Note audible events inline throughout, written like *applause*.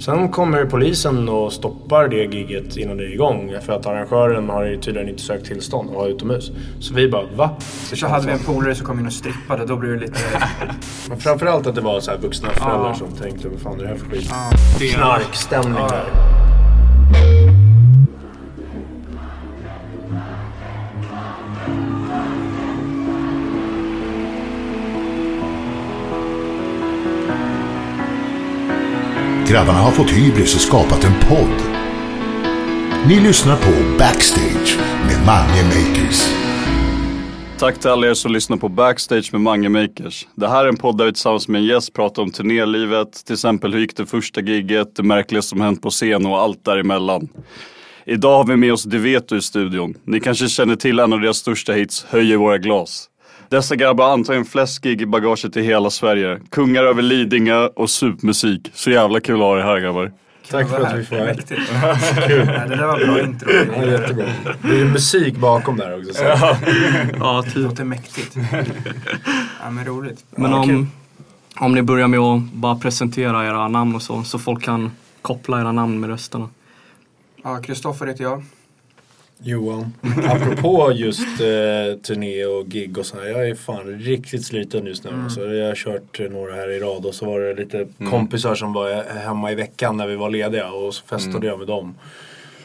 Sen kommer polisen och stoppar det gigget innan det är igång. För att arrangören har tydligen inte sökt tillstånd och har utomhus. Så vi bara, va? Så hade vi en polare som kom in och strippade, då blev det lite... *laughs* Men framförallt att det var så här vuxna föräldrar Ja. som tänkte, vad fan är det här för skit? Det- Knarkstämning Ja. där. Grabbarna har fått hybris och skapat en podd. Ni lyssnar på Backstage med Mange Makers. Tack till alla er som lyssnar på Backstage med Mange Makers. Det här är en podd där vi tillsammans med en gäst pratar om turnélivet, till exempel hur gick det första gigget, det märkliga som hänt på scen och allt däremellan. Idag har vi med oss Deveto i studion. Ni kanske känner till en av deras största hits, Höjer våra glas. Dessa grabbar har antagligen flest gig i bagaget i hela Sverige. Kungar över Lidingö och supmusik. Så jävla kul att ha er här grabbar. Tack för att vi får vara här. Mäktigt. *laughs* Ja, det där var bra intro. Ja, jättebra. Det är musik bakom där också. Så. Ja, Det typ. låter mäktigt. Ja, men roligt. Men om, om ni börjar med att bara presentera era namn och så, så folk kan koppla era namn med rösterna. Ja, Kristoffer heter jag. Johan, apropå just eh, turné och gig och så här. Jag är fan riktigt sliten just nu. Mm. Alltså, jag har kört eh, några här i rad och så var det lite kompisar som var eh, hemma i veckan när vi var lediga och så festade jag med dem.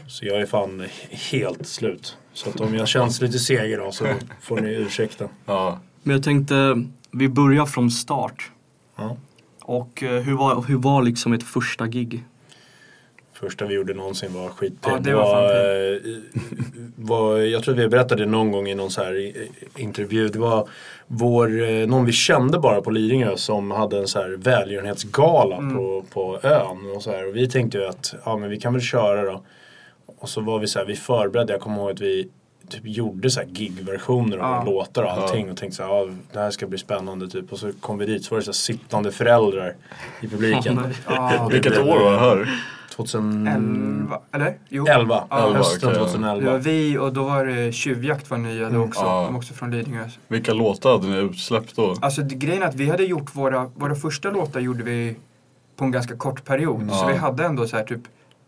Så jag är fan helt slut. Så att om jag känns lite seg idag så får ni ursäkta. Men jag tänkte, vi börjar från start. Ja. Och eh, hur var, hur var liksom ett första gig? Första vi gjorde någonsin var skit. Ja, det var fan eh, var, Jag tror vi berättade någon gång i någon så här intervju. Det var vår, eh, någon vi kände bara på Lidingö som hade en så här välgörenhetsgala Mm. på, på ön. Och, så här. och vi tänkte ju att ja, men vi kan väl köra då. Och så var vi så här, vi förberedde. Jag kommer ihåg att vi typ gjorde så här gigversioner av Ja. låtar och allting. Och tänkte så här, ja, det här ska bli spännande typ. Och så kom vi dit så var det så här sittande föräldrar i publiken. Ja, Vilket år var det här? 2011. 11, eller? Jo. Ja, Elva, hösten okej, ja. 2011. Det var vi och då var det Tjuvjakt var nya då också. Ja. De också från Lidingö. Vilka låtar hade ni utsläppt då? Alltså grejen är att vi hade gjort våra, våra första låtar gjorde vi på en ganska kort period. Så vi hade ändå så här typ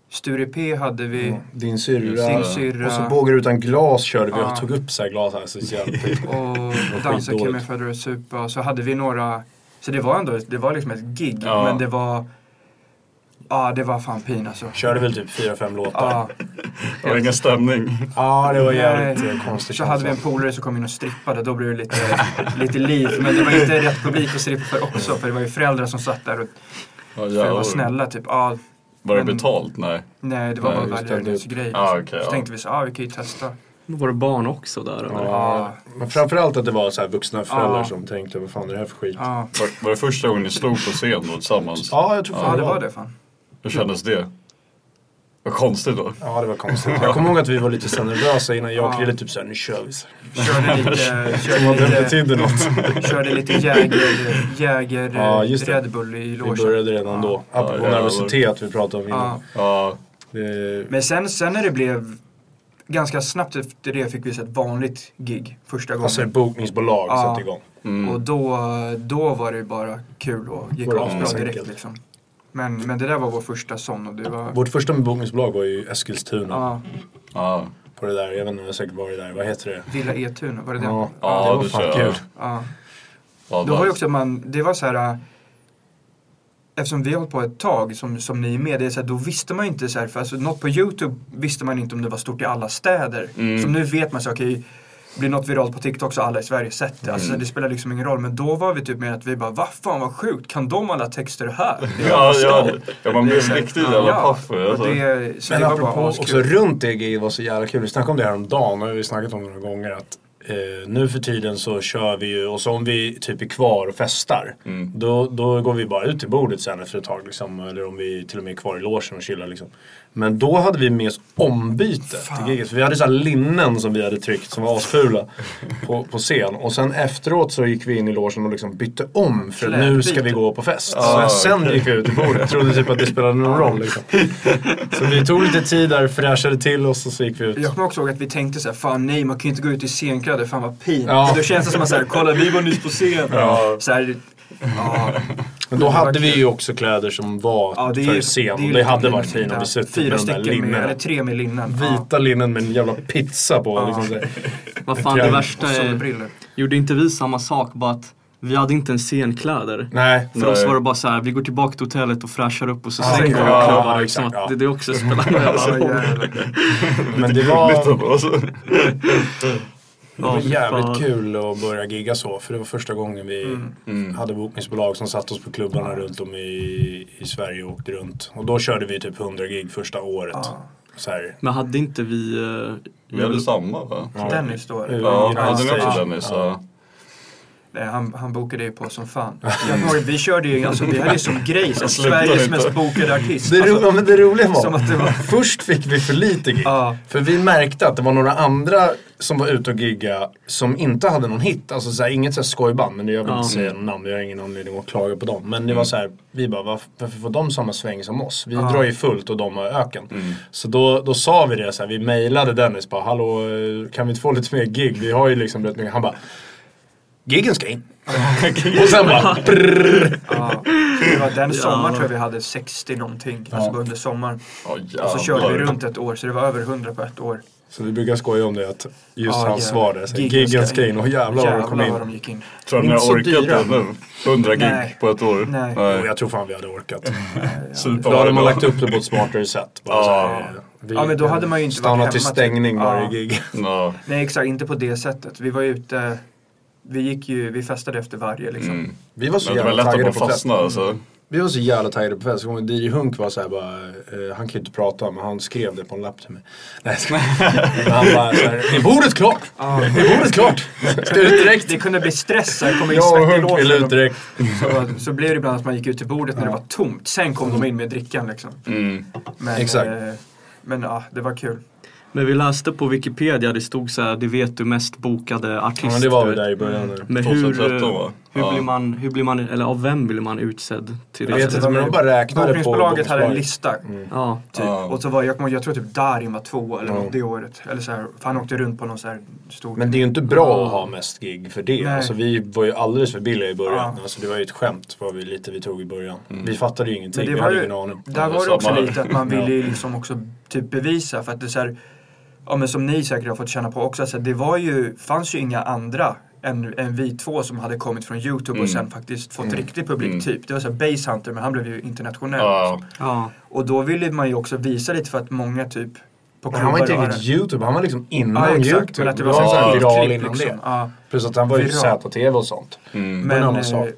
Sture P hade vi. Din syrra. Din syrra. Och så bågar utan glas körde vi Ja. och tog upp så här glas här. Så jävligt. *laughs* Och Dansa skitdåligt. Kimmy Föder och Supa. Och så hade vi några. Så det var ändå, det var liksom ett gig. Ja. Men det var. Ja, det var fan pin alltså. Körde väl typ fyra fem låtar. Ja, Det var ingen stämning. Ja, det var jävligt Nej. eh, konstigt. så hade vi en polare som kom in och strippade. Då blev det lite, lite liv. Men det var inte rätt publik att strippa för också. För det var ju föräldrar som satt där och Ja, för att jävlar. vara snälla. Typ, ja, Var det Men- betalt? Nej. nej, det var Nej, bara välgörenhetsgrej. Ah, liksom. okej, så ja. tänkte vi så, ja vi kan ju testa. Var det barn också där eller? Ja, men framförallt att det var så här vuxna föräldrar Ja. som tänkte vad fan är det här för skit? Ja, Ja, Var, var det första gången ni slog på scen då tillsammans? jag tror fan ja det var det fan. Hur kändes det? Vad konstigt då. Ja, det var konstigt. *laughs* Jag kommer ihåg att vi var lite så nervösa innan jag och Krille typ såhär, nu kör vi. Så. Körde lite, *laughs* körde lite, betydde något. *laughs* körde lite Jäger, jäger Ja. Red Bull i Vi logen. började redan då. Apropå jävlar. nervositet vi pratade om Ja. innan. Ja, Det, Men sen, sen när det blev ganska snabbt efter det fick vi se ett vanligt gig första gången. alltså ett bokningsbolag Ja. satte igång. Och då, då var det bara kul och gick asbra direkt liksom. Men, men det där var vår första sån och det var... Vårt första bokningsbolag var ju Eskilstuna. Ja, ja. På det där, jag vet inte, jag har säkert varit där. Vad heter det? Villa Etuna, var det det? Ja, Ja, det var det fan kul. Ja. ja Då var ju också man, det var så här. äh, Eftersom vi har hållit på ett tag, som, som ni är med, det är så här, då visste man ju inte så här, för alltså, något på YouTube visste man inte om det var stort i alla städer. Mm. Som nu vet man så okej, blir något viralt på TikTok så alla i Sverige sett det. Mm. Alltså det spelar liksom ingen roll. Men då var vi typ med att vi bara, vad fan vad sjukt, kan de alla texter här? Ja, ja, ja, man blev så här- riktigt jävla paff. och Alltså. det, så Men det var apropå bara också runt det giget var så jävla kul. Vi snackade om det här om dagen och vi har snackat om det några gånger. Att eh, nu för tiden så kör vi ju och så om vi typ är kvar och festar. Mm. Då, då går vi bara ut till bordet sen efter ett tag. Liksom, eller om vi till och med är kvar i logen och chillar. Liksom. Men då hade vi med oss ombyte till giget. För vi hade så här linnen som vi hade tryckt som var asfula på, på scen. Och sen efteråt så gick vi in i logen och liksom bytte om. För att nu ska vi gå på fest. Ah, så sen gick vi ut till bordet. Trodde typ att det spelade någon roll. Liksom. Så vi tog lite tid där, fräschade till oss och så gick vi ut. Jag kommer också ihåg att vi tänkte så här, fan nej man kan ju inte gå ut i scenkläder, fan vad pin. Ja. Då känns det som att så här, kolla vi var nyss på scen. Ja. Så här, ja. Men då hade vi ju också kläder som var Ja, det är för ju- scen. det är och ju det hade varit fint om Ja, vi suttit Fyra med de där stycken med, eller tre med linnen. Vita linnen med en jävla pizza på. Liksom så här. Vad fan det värsta Ja. är, gjorde inte vi samma sak bara att vi hade inte en scenkläder. Nej. För oss var det bara så här, vi går tillbaka till hotellet och fräschar upp och så Ja, sänker vi ja, klubbar. ja, liksom, ja. det, det också *laughs* spelar någon Ja, jävla roll. jävlar. Men det var. *laughs* det var jävligt fan. kul att börja gigga så. För det var första gången vi Mm. hade bokningsbolag som satte oss på klubbarna runt om i, i Sverige och åkte runt. Och då körde vi typ 100 gig första året. Här. Men hade inte vi... eh, Vi hade samma va? Ja. Dennis då. Ja, hade ni också. Dennis? Ja. Nej, han, han bokade ju på som fan. *laughs* Jag vi körde ju, alltså vi hade ju som grej, slutar Sveriges mest bokade artist. Det, ro, Alltså, det roliga var, som att det var- först fick vi för lite gig. Ja. För vi märkte att det var några andra som var ute och gigga som inte hade någon hit. Alltså så här, inget så här skojband, men jag vill Ja. inte säga någon namn, jag har ingen anledning att klaga på dem. Men det var så här, vi bara, varför, varför får de samma sväng som oss? Vi Ja. drar ju fullt och de har öken. Så då, då sa vi det så här, vi mejlade Dennis bara, hallå eh, kan vi inte få lite mer gig? Vi har ju liksom rätt mycket. Han bara, giggen ska in. och sen bara, brrr. Ja. Det var den sommaren tror jag vi hade 60 någonting. Alltså bara under sommaren. Ja, Och så körde vi runt ett år, så det var över 100 på ett år. Så vi brukar skoja om det att just Ja, hans ja. svar där, Giggen ska in och jävlar vad de kom in. de gick in. Tror ni har orkat dyra. det nu? 100 gig Nej. på ett år? Nej. Och jag tror fan vi hade orkat. Super Då hade man lagt upp det på ett smartare sätt. Bara Ja. så här, vi Ja, men då hade man ju inte varit Stanna till hemma, typ. stängning Ja. varje gig. Ja. Nej exakt, inte på det sättet. Vi var ute, vi gick ju, vi festade efter varje liksom. Mm. Vi var så Men jävla taggade på fest. alltså. Vi var så jävla taggade på fest. DJ Hunk var såhär bara, eh, han kan ju inte prata men han skrev det på en lapp till mig. *laughs* Nej, *laughs* han bara såhär, är bordet klart? Är bordet klart? *laughs* Ska ut direkt? Det kunde bli stress, här, komma in Jag och svettig Hunk ville ut låsen. direkt. Så, så blev det ibland att man gick ut till bordet när det var tomt. Sen kom de in med drickan liksom. Mm. Men, Exakt. eh, men ja, det var kul. Men vi läste på Wikipedia, det stod så här, det vet du mest bokade artist. Ja, men det var vi där i början. nu. Men hur, 2013 va? hur, Ja. blir man, hur blir man, eller av vem blir man utsedd till Jag det? vet inte men de bara räknade på Bokningsbolaget hade en lista. Ja. Typ. Ja. Och så var jag, jag tror typ Darin var två eller något det året. Eller så här, för han åkte runt på någon så här stor... Men det är ju inte bra att ha mest gig för det. Nej. Alltså, vi var ju alldeles för billiga i början. Ja. Alltså, det var ju ett skämt vad vi, lite vi tog i början. Mm. Vi fattade ju ingenting, Men det vi var hade ju- ingen aning. Där var det också lite att man *laughs* ville liksom också typ bevisa för att det är så här, ja men som ni säkert har fått känna på också, så här, det var ju, fanns ju inga andra än, än vi två som hade kommit från YouTube Mm. och sen faktiskt fått riktig publik Mm. typ. Det var så här Base Hunter men han blev ju internationell. Ja. Ja. Och då ville man ju också visa lite för att många typ på Men han var inte riktigt YouTube, han var liksom innan Ja exakt, YouTube. men att det var här viral innan liksom. det. Ja. Plus att han var ju. ZTV och sånt. Mm. Men, en annan sak.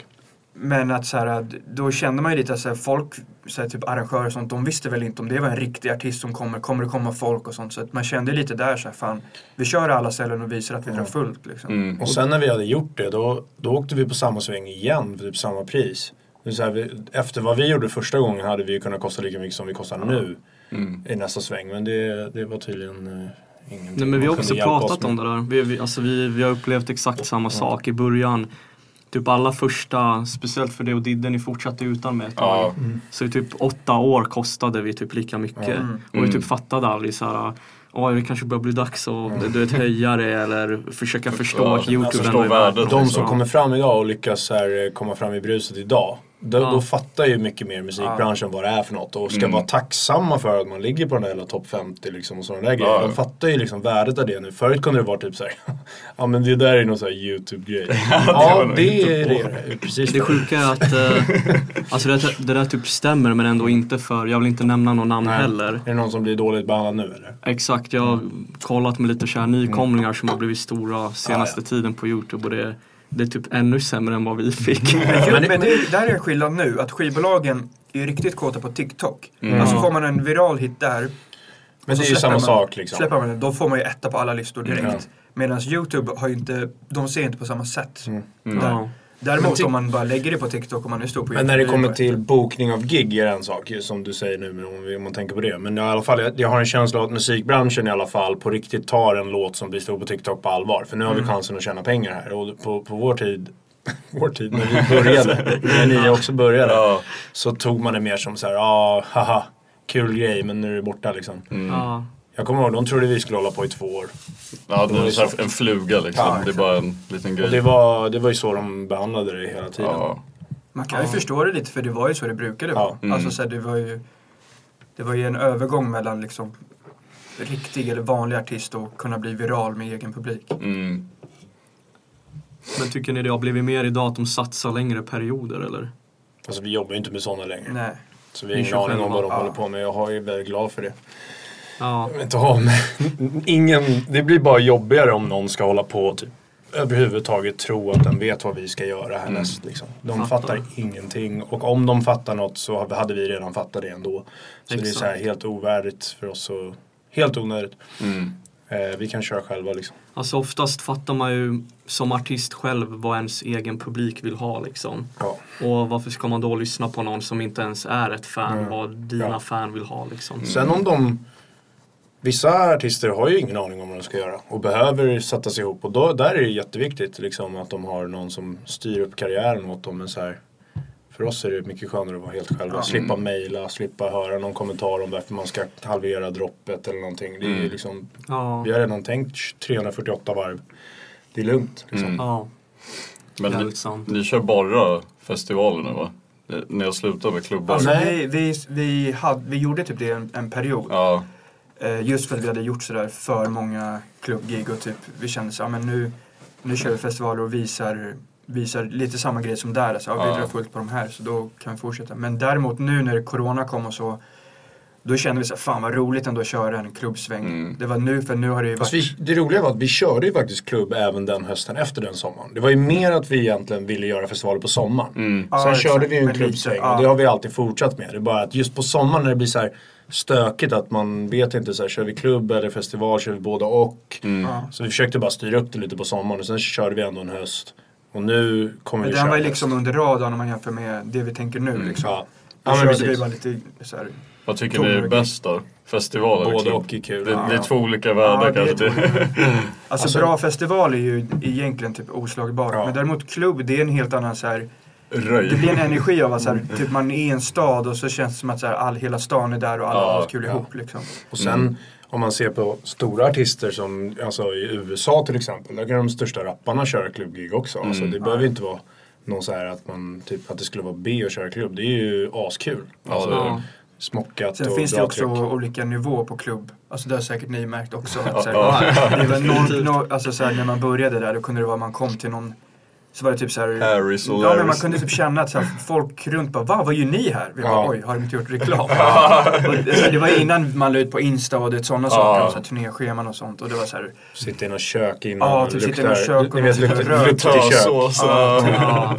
Men att så här, då kände man ju lite att så här, folk, så här, typ arrangörer och sånt, de visste väl inte om det var en riktig artist som kommer, kommer det komma folk och sånt. Så att man kände lite där så här, fan, vi kör alla ställen och visar att vi drar fullt liksom. Mm. Och sen när vi hade gjort det, då, då åkte vi på samma sväng igen för typ samma pris. Så här, vi, efter vad vi gjorde första gången hade vi ju kunnat kosta lika mycket som vi kostar nu. i nästa sväng. Men det, det var tydligen uh, ingenting Nej, men vi har också pratat om det där. Vi, vi, alltså vi, vi har upplevt exakt samma sak i början. Typ alla första, speciellt för det och Didde, ni fortsatte utan med ett tag. Ja. Så i typ åtta år kostade vi typ lika mycket. Och vi typ fattade aldrig så här. Det kanske börjar bli dags att du vet, höja det eller försöka förstå Ja, att Youtube förstå värdet. det. De som kommer fram idag och lyckas här, komma fram i bruset idag. Då, Ja. då fattar ju mycket mer musikbranschen vad det är för något och ska vara tacksamma för att man ligger på den där jävla topp 50 liksom och sådana där grejer. De fattar ju liksom värdet av det nu. Förut kunde det vara typ såhär, *laughs* ja men det där är någon sån här YouTube-grej. *laughs* ja, det är det. Precis Det sjuka är att eh, *laughs* alltså det, det där typ stämmer men ändå inte för, jag vill inte nämna någon namn Nej. heller. Är det någon som blir dåligt behandlad nu eller? Exakt, jag har kollat med lite så här nykomlingar som har blivit stora senaste tiden på Youtube och det, det är typ ännu sämre än vad vi fick. *laughs* Men, men det, där är en skillnad nu, att skivbolagen är ju riktigt kåta på TikTok. Alltså får man en viral hit där. Men och det är ju släpper samma man- sak liksom. Släpper man den, då får man ju etta på alla listor direkt. Ja. Medan Youtube har ju inte, de ser inte på samma sätt. Där. Däremot om man bara lägger det på TikTok och man är stor på Men när det kommer till bokning av gig är det en sak som du säger nu men om, man tänker på det. Men i alla fall, jag, jag har en känsla av att musikbranschen i alla fall på riktigt tar en låt som blir stor på TikTok på allvar. För nu har vi chansen att tjäna pengar här. Och på, på vår tid, *laughs* vår tid när vi *laughs* började, när ni också började, Ja. så tog man det mer som så här, ja, ah, haha, kul grej men nu är det borta liksom. Ja. Jag kommer ihåg, de trodde vi skulle hålla på i två år. Ja, det är så här en fluga liksom. Ja, det är bara en liten grej. Och det var, det var ju så de behandlade det hela tiden. ja. Man kan ju förstå det lite för det var ju så det brukade vara. Ja. Alltså så här, det var ju Det var ju en övergång mellan liksom riktig eller vanlig artist och kunna bli viral med egen publik. Mm. Men tycker ni det har blivit mer idag att de satsar längre perioder eller? Alltså vi jobbar ju inte med sådana längre. Nej. Så vi har ingen aning om vad de Ja. håller på med. Jag är väldigt glad för det. Ja. Jag vill inte ha med. Ingen, det blir bara jobbigare om någon ska hålla på och typ överhuvudtaget tro att den vet vad vi ska göra härnäst. Liksom. De Fattar. fattar ingenting och om de fattar något så hade vi redan fattat det ändå. Så det är Exakt. så här helt ovärdigt för oss och helt onödigt. Mm. Eh, vi kan köra själva liksom. Alltså oftast fattar man ju som artist själv vad ens egen publik vill ha liksom. Ja. Och varför ska man då lyssna på någon som inte ens är ett fan, Mm. vad dina Ja. fan vill ha liksom. Sen om de Vissa artister har ju ingen aning om vad de ska göra och behöver sätta sig ihop och då, där är det jätteviktigt liksom, att de har någon som styr upp karriären åt dem. Men så här, för oss är det mycket skönare att vara helt själva. Slippa mejla, slippa höra någon kommentar om varför man ska halvera droppet eller någonting. Det är ju liksom, Ja. vi har redan tänkt 348 varv. Det är lugnt. Liksom. Ja. Men ni, ni kör bara festivaler nu va? Ni har slutat med klubbar? Alltså, Nej. vi, vi, vi, hade, vi gjorde typ det en, en period. Ja. Eh, just för att vi hade gjort sådär för många klubbgig och typ vi kände så, ja men nu, nu kör vi festivaler och visar, visar lite samma grej som där. Alltså, ja, vi drar fullt på de här så då kan vi fortsätta. Men däremot nu när Corona kom och så då kände vi så här, fan vad roligt ändå att köra en klubbsväng. Mm. Det var nu, för nu har det ju varit... Vi, det roliga var att vi körde ju faktiskt klubb även den hösten efter den sommaren. Det var ju mer att vi egentligen ville göra festivaler på sommaren. Mm. Ja, Sen exakt. körde vi ju en klubbsväng ja. och det har vi alltid fortsatt med. Det är bara att just på sommaren när det blir så här stökigt att man vet inte så här, kör vi klubb eller festival, kör vi båda och. Ja. Så vi försökte bara styra upp det lite på sommaren och sen körde vi ändå en höst. Och nu kommer Men vi den var ju liksom under radarn om man jämför med det vi tänker nu. Liksom. Ja, Då ja körde vi bara lite så här, Vad tycker ni är bäst då? Festival eller Både och är kul. Det, Ja. det är två olika världar Ja, kanske. Det, *laughs* Alltså, Alltså- bra festival är ju egentligen typ oslagbar. Ja. Men däremot klubb, det är en helt annan så här. röj. Det blir en energi av att så här, *laughs* typ man är i en stad och så känns det som att så här, all, hela stan är där och alla Ja, har kul ja. ihop liksom. Och sen om man ser på stora artister som alltså i USA till exempel. Där kan de största rapparna köra klubbgig också. Alltså, Mm. det behöver ju inte vara någon så här att, man, typ, att det skulle vara B att köra klubb. Det är ju askul. Alltså. Ja. Smockat Sen och finns det också tryck. olika nivåer på klubb. Alltså det har säkert ni märkt också. Att, så *laughs* Ja. här, det var någon, nå- alltså, så här, när man började där då kunde det vara man kom till någon så var det typ så här, Harris och Ja men man kunde typ känna att så här, folk runt bara Va, vad gör ni här? Vi bara Ja. oj, har de inte gjort reklam? *laughs* och det, var innan man la ut på Insta och det, sådana saker, och så här, turnéscheman och sånt. Och det var så här, Sitta i något kök innan Ja, och typ sitta i luktar. något kök och ni vet, sitta och luktar, luktar i kök. Sås, ja. Ja,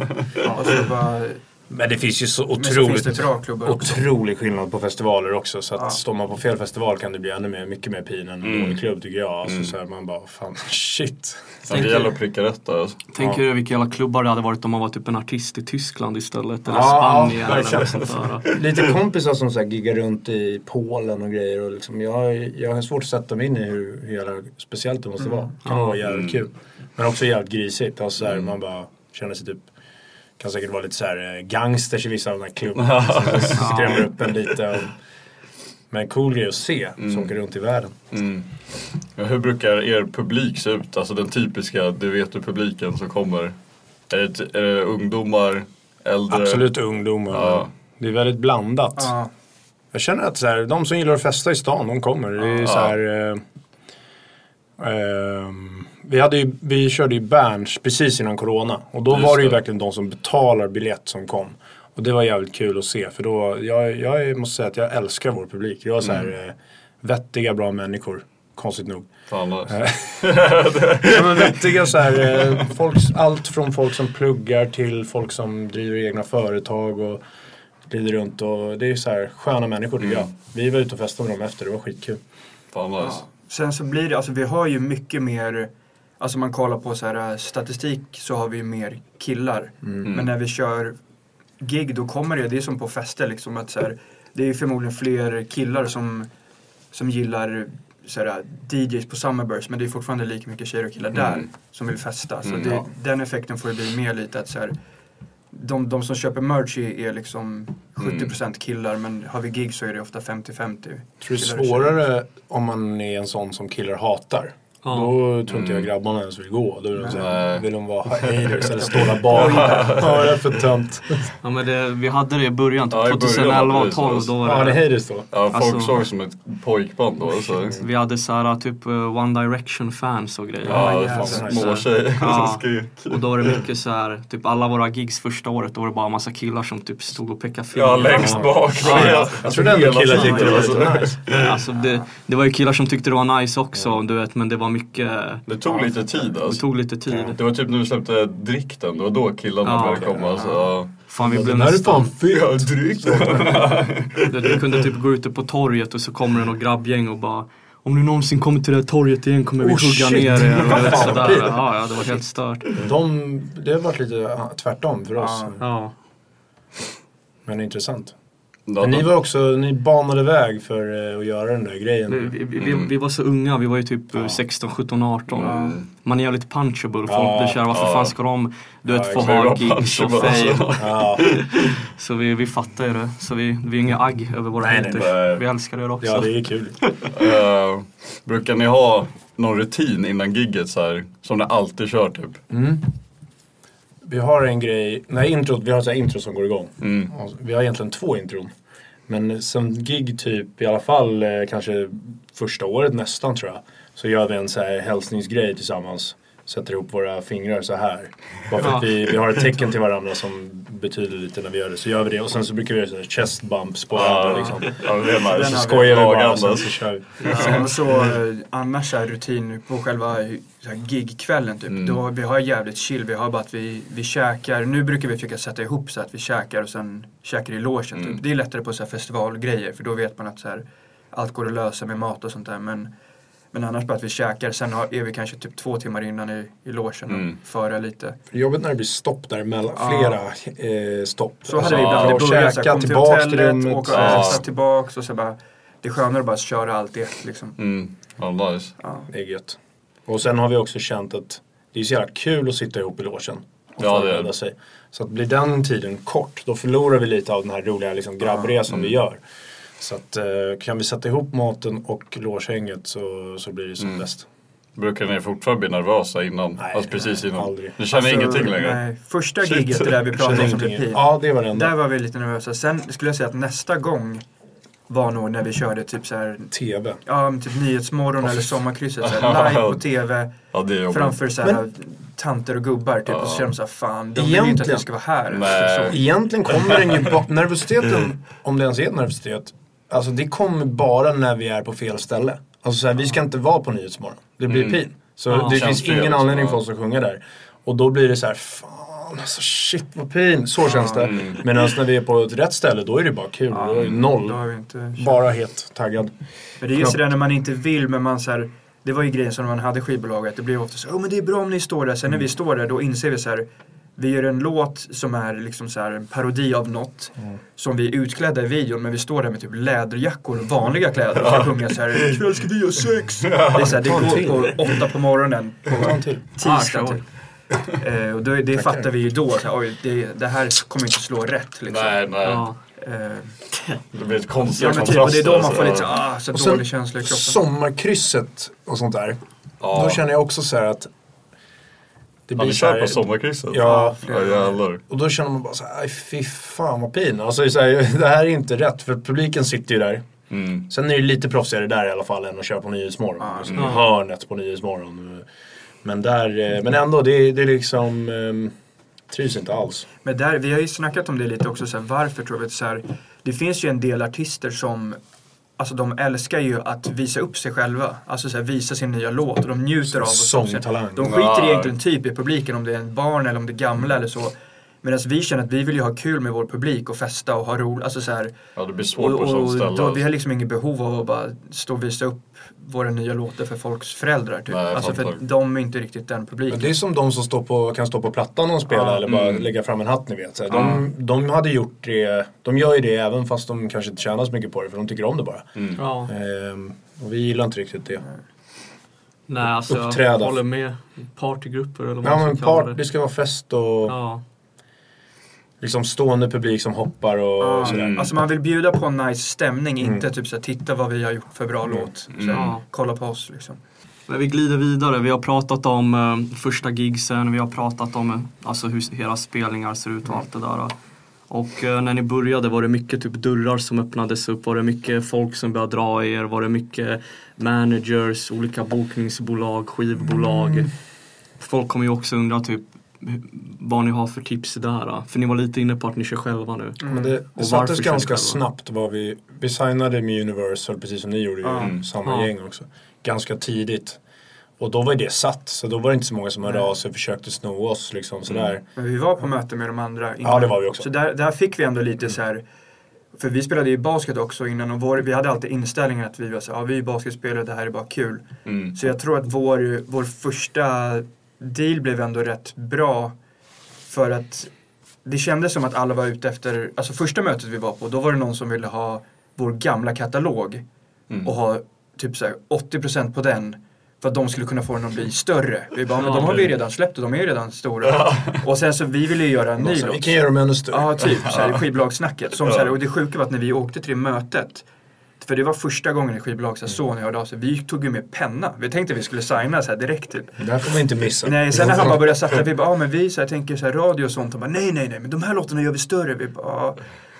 och så bara, Men det finns ju så Men så finns det otroligt, bra klubbar också. otrolig skillnad på festivaler också. Så att Ja. står man på fel festival kan det bli ännu mer, mycket mer pin än en dålig klubb tycker jag. Alltså, så här, man bara, fan *laughs* shit. Ja, det gäller att pricka rätt där. Alltså. Tänk er vilka jävla klubbar det hade varit om man var typ en artist i Tyskland istället. Eller Ja, Spanien ja, eller något sånt där. Lite kompisar som så här giggar runt i Polen och grejer. Och liksom, jag, jag har svårt att sätta mig in i hur, hur jävla speciellt det måste vara. Det kan Ja. vara jävligt kul. Men också jävligt grisigt. Alltså, så här, Man bara känner sig typ kan säkert vara lite så här eh, gangsters i vissa av de här klubbarna. *laughs* Skrämmer upp en lite. Men cool grej att se som åker runt i världen. Mm. Ja, hur brukar er publik se ut? Alltså den typiska, du vet du publiken som kommer. Är det, är det ungdomar, äldre? Absolut ungdomar. Ja. Det är väldigt blandat. Ja. Jag känner att så här, de som gillar att festa i stan, de kommer. Det är Ja. så här, eh, ehm, vi, hade ju, vi körde ju Berns precis innan Corona. Och då Just var det ju det. verkligen de som betalar biljett som kom. Och det var jävligt kul att se. För då, jag, jag måste säga att jag älskar vår publik. Det var så här Mm. eh, vettiga, bra människor. Konstigt nog. Fan. *laughs* Ja, men vettiga så här, eh, folk, allt från folk som pluggar till folk som driver egna företag och glider runt. Och det är så här sköna människor tycker jag. Vi var ute och festade med dem efter, det var skitkul. Fan nice. Sen så blir det, alltså vi har ju mycket mer, alltså man kollar på så här äh, statistik så har vi ju mer killar. Men när vi kör gig då kommer det, det är som på fester liksom att så här, det är ju förmodligen fler killar som, som gillar så här, DJs på Summerburst men det är fortfarande lika mycket tjejer och killar där som vill festa. Så det, den effekten får ju bli mer lite att så här, de, de som köper merch är, är liksom 70% killar men har vi gig så är det ofta 50-50. tror det är svårare om man är en sån som killar hatar. Ja. Då tror inte jag grabbarna ens vill gå. Då vill de, så här, Nej. vill de vara haters eller stå där bak. ja, det är för tönt. Ja, men det, vi hade det i början, typ Ja, i början 2011 hade och vi så. 12 då var Ja, det, haters då. Ja, folk Alltså- såg som ett pojkband då. Så. Vi hade så här, typ eh, One Direction fans och grejer. Ja, jävlar. fan, små tjejer som Ja. skrek. Och då var det mycket så här, typ alla våra gigs första året, då var det bara en massa killar som typ stod och pekade finger. Ja, längst bak. Ja, ja. Jag trodde ändå killar tyckte det var alltså. lite nice. Alltså det, det var ju killar som tyckte det var nice också, du vet, men det var mycket, Det tog lite tid det alltså. tog lite tid. Det var typ när vi släppte Drikten, det var då killarna Ja, började komma. Alltså, ja. Fan vi blev Den här är nästan, fan fet. *laughs* du vet, vi kunde typ gå ute på torget och så kommer det något grabbgäng och bara om ni någonsin kommer till det här torget igen kommer vi Oh, hugga shit. ner er. *laughs* Vad Och vet, fan, sådär. Ja, ja, det var helt stört. De, det har varit lite ja, tvärtom för oss. Ja. Men intressant. Ja, Men ni var också, ni banade väg för eh, att göra den där Vi, grejen. vi, vi, vi var så unga, vi var ju typ eh, 16, 17, 18. Man är jävligt punchable, folk Ja, blir kära, varför ja. fan ska de du vet, Ja, få ha Vi gigs alltså. *laughs* Ja, Så vi, vi fattar ju det. Så vi, vi är inga agg över våra haters. Vi älskar er också. ja, det är kul. *laughs* Eh, brukar ni ha någon rutin innan gigget så här, som ni alltid kör typ? Vi har en grej, nej introt, vi har så här intro som går igång. Mm. Vi har egentligen två intron. Men som gig typ, i alla fall eh, kanske första året nästan tror jag. Så gör vi en så här hälsningsgrej tillsammans. Sätter ihop våra fingrar så här. Bara för att vi, vi har ett tecken till varandra som betyder lite när vi gör det. Så gör vi det och sen så brukar vi göra så här chest bumps på varandra liksom. Ja. Så har skojar vi bara och sen så kör vi. Ja, och så *laughs* eh, annars är rutin på själva så här, gigkvällen typ. Mm. Då, vi har jävligt chill, vi har bara att vi, vi käkar, nu brukar vi försöka sätta ihop så att vi käkar och sen käkar i logen Mm. typ. Det är lättare på så här, festivalgrejer för då vet man att så här, allt går att lösa med mat och sånt där. Men, men annars bara att vi käkar, sen har, är vi kanske typ två timmar innan i, i logen och Mm. föra lite. Det är jobbigt när det blir stopp däremellan, Ja. flera eh, stopp. Så hade vi ibland och så här, käka kom till hotellet, åka och Ja. resa tillbaks och så bara det är skönare att bara köra allt i ett liksom. Mm. Ja, nice. Ja. Det är gött. Och sen har vi också känt att det är så jävla kul att sitta ihop i logen. Och Ja, det förbereda det. sig. Så att blir den tiden kort, då förlorar vi lite av den här roliga liksom, grabbresan Mm. vi gör. Så att eh, kan vi sätta ihop maten och logehänget så, så blir det som Mm. bäst. Brukar ni fortfarande bli nervösa innan? Nej, alltså precis nej, innan? aldrig. Ni känner Alltså, ingenting längre? Nej, första Shit. giget det där vi *laughs* pratade om som pin. Ja, det var det Där enda. var vi lite nervösa. Sen skulle jag säga att nästa gång var nog när vi körde typ så här, TV. ja men typ Nyhetsmorgon eller Sommarkrysset så här, *laughs* live på TV Ja, det är jobbigt. framför så här, tanter och gubbar typ och så känner de så här, fan de vill ju inte att vi ska vara här. Nej. Så. Egentligen kommer den ju Nervositeten, *laughs* om det ens är nervositet, alltså det kommer bara när vi är på fel ställe. Alltså så här, vi ska inte vara på Nyhetsmorgon. Det blir Mm. pin. Så Ja. det finns ingen anledning för oss att sjunga där. Och då blir det så här, fan alltså shit vad pin. Så känns det. Medan när vi är på ett rätt ställe då är det bara kul. då är det noll. Inte Bara helt taggad. Men det är just det där när man inte vill men man så här, Det var ju grejen som när man hade skivbolaget. Det blev ofta så oh, men det är bra om ni står där. Sen när vi står där då inser vi så här. Vi gör en låt som är liksom så här en parodi av något. Som vi är utklädda i videon men vi står där med typ läderjackor och vanliga kläder. Och ska sjunga så här ikväll ska vi ha sex. Det, är så här, det går på åtta på morgonen på tisdag Ah, typ. Eh, och då, det fattar vi ju då. Så här, Oj, det, det här kommer inte slå rätt liksom. Nej, nej. Ja. Eh, Det blir ett konstiga ja men typ, och det är då man får lite så. ah, så dålig känsla i kroppen. sommarkrysset och sånt där. Ja. Då känner jag också så här att det Har ni så här- på sommarkrysset? Ja. Ja jävlar. Och då känner man bara så här, "Aj, fy fan vad pin. Alltså så här, *laughs* det här är inte rätt för publiken sitter ju där. Mm. Sen är det lite proffsigare där i alla fall än att köra på Nyhetsmorgon. Alltså, Hörnet på Nyhetsmorgon. Men där, eh, men ändå, det, det är liksom, um, trivs inte alls. Men där, vi har ju snackat om det lite också, så här, varför tror vi att så här, det finns ju en del artister som Alltså de älskar ju att visa upp sig själva. Alltså så här, visa sin nya låt och de njuter av att Sångtalang. De skiter egentligen typ i publiken om det är en barn eller om det är gamla eller så. Medan vi känner att vi vill ju ha kul med vår publik och festa och ha roligt. Alltså så här, Ja det blir svårt och, på sånt ställe. då, vi har liksom inget behov av att bara stå och visa upp våra nya låtar för folks föräldrar. Typ. Nej, jag alltså för de är inte riktigt den publiken. Men det är som de som står på, kan stå på plattan och spela Ja. eller bara Mm. lägga fram en hatt ni vet. Så här, de, de hade gjort det, de gör ju det även fast de kanske inte tjänar så mycket på det för de tycker om det bara. Ja. Ehm, och vi gillar inte riktigt det. Nej, alltså jag Uppträda. håller med. Partygrupper eller vad Ja man men ska kalla part, det. det ska vara fest och Ja. Liksom stående publik som hoppar och Ja, sådär. Alltså man vill bjuda på en nice stämning, inte typ såhär titta vad vi har gjort för bra låt. Så här, Ja. Kolla på oss liksom. Men vi glider vidare. Vi har pratat om eh, första gigsen, vi har pratat om eh, alltså, hur era spelningar ser ut och allt det där. Och eh, när ni började, var det mycket typ dörrar som öppnades upp? Var det mycket folk som började dra er? Var det mycket managers, olika bokningsbolag, skivbolag? Folk kommer ju också undra typ vad ni har för tips där. För ni var lite inne på att ni kör själva nu. Men det, det sattes ganska snabbt. Var vi, vi signade med Universal precis som ni gjorde, ju, Mm. samma Ja. gäng också. Ganska tidigt. Och då var ju det satt, så då var det inte så många som hörde av sig och försökte sno oss liksom sådär. Men vi var på möte med de andra innan. Ja, det var vi också. Så där, där fick vi ändå lite så här. För vi spelade ju basket också innan och vår, vi hade alltid inställningen att vi var så här, ja vi är basketspelare, det här är bara kul. Mm. Så jag tror att vår, vår första deal blev ändå rätt bra. För att det kändes som att alla var ute efter, alltså första mötet vi var på, då var det någon som ville ha vår gamla katalog. Mm. Och ha typ så här 80% på den. För att de skulle kunna få den att bli större. Vi bara, men de har vi ju redan släppt och de är ju redan stora. Och sen så vi ville ju göra en ny Så vi låt. kan göra dem ännu större. Ja, typ. Så här, *laughs* skivbolagssnacket. Som, så här, och det sjuka var att när vi åkte till det mötet. För det var första gången i skivbolag så Sony hörde av sig. Vi tog ju med penna. Vi tänkte att vi skulle signa så här direkt typ. Det här får man inte missa. Nej, sen när han bara började sätta, vi bara, ja men vi så här, tänker så här, radio och sånt. Han bara, nej nej nej, men de här låtorna gör vi större. Vi bara, ja.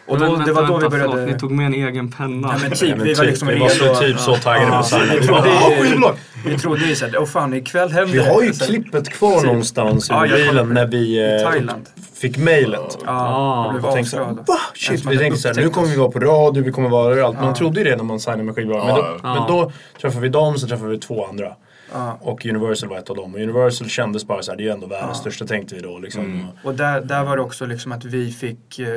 Och då, Men det var då vi vänta, började... Förlåt, ni tog med en egen penna. Ja men typ, Ja, men vi var typ, liksom vi redo. var så, typ så taggade på Ja, att signa. vi Vi trodde "Ah, ju- skivbolag!" Vi trodde ju såhär, åh fan ikväll händer Vi det. har ju Så klippet kvar någonstans i Ja, kollade. när vi eh, fick mejlet. Ja, blev Jag tänkte va? Shit, vi hade tänkte såhär, nu kommer vi vara på radio, vi kommer vara överallt. Man trodde ju det när man signade med skivbolag. Men, då, Ja. men då träffade vi dem, så träffade vi två andra. Ja. Och Universal var ett av dem. Och Universal kändes bara såhär, det är ju ändå världens största tänkte vi då. Liksom. Och där, där var det också liksom att vi fick, eh,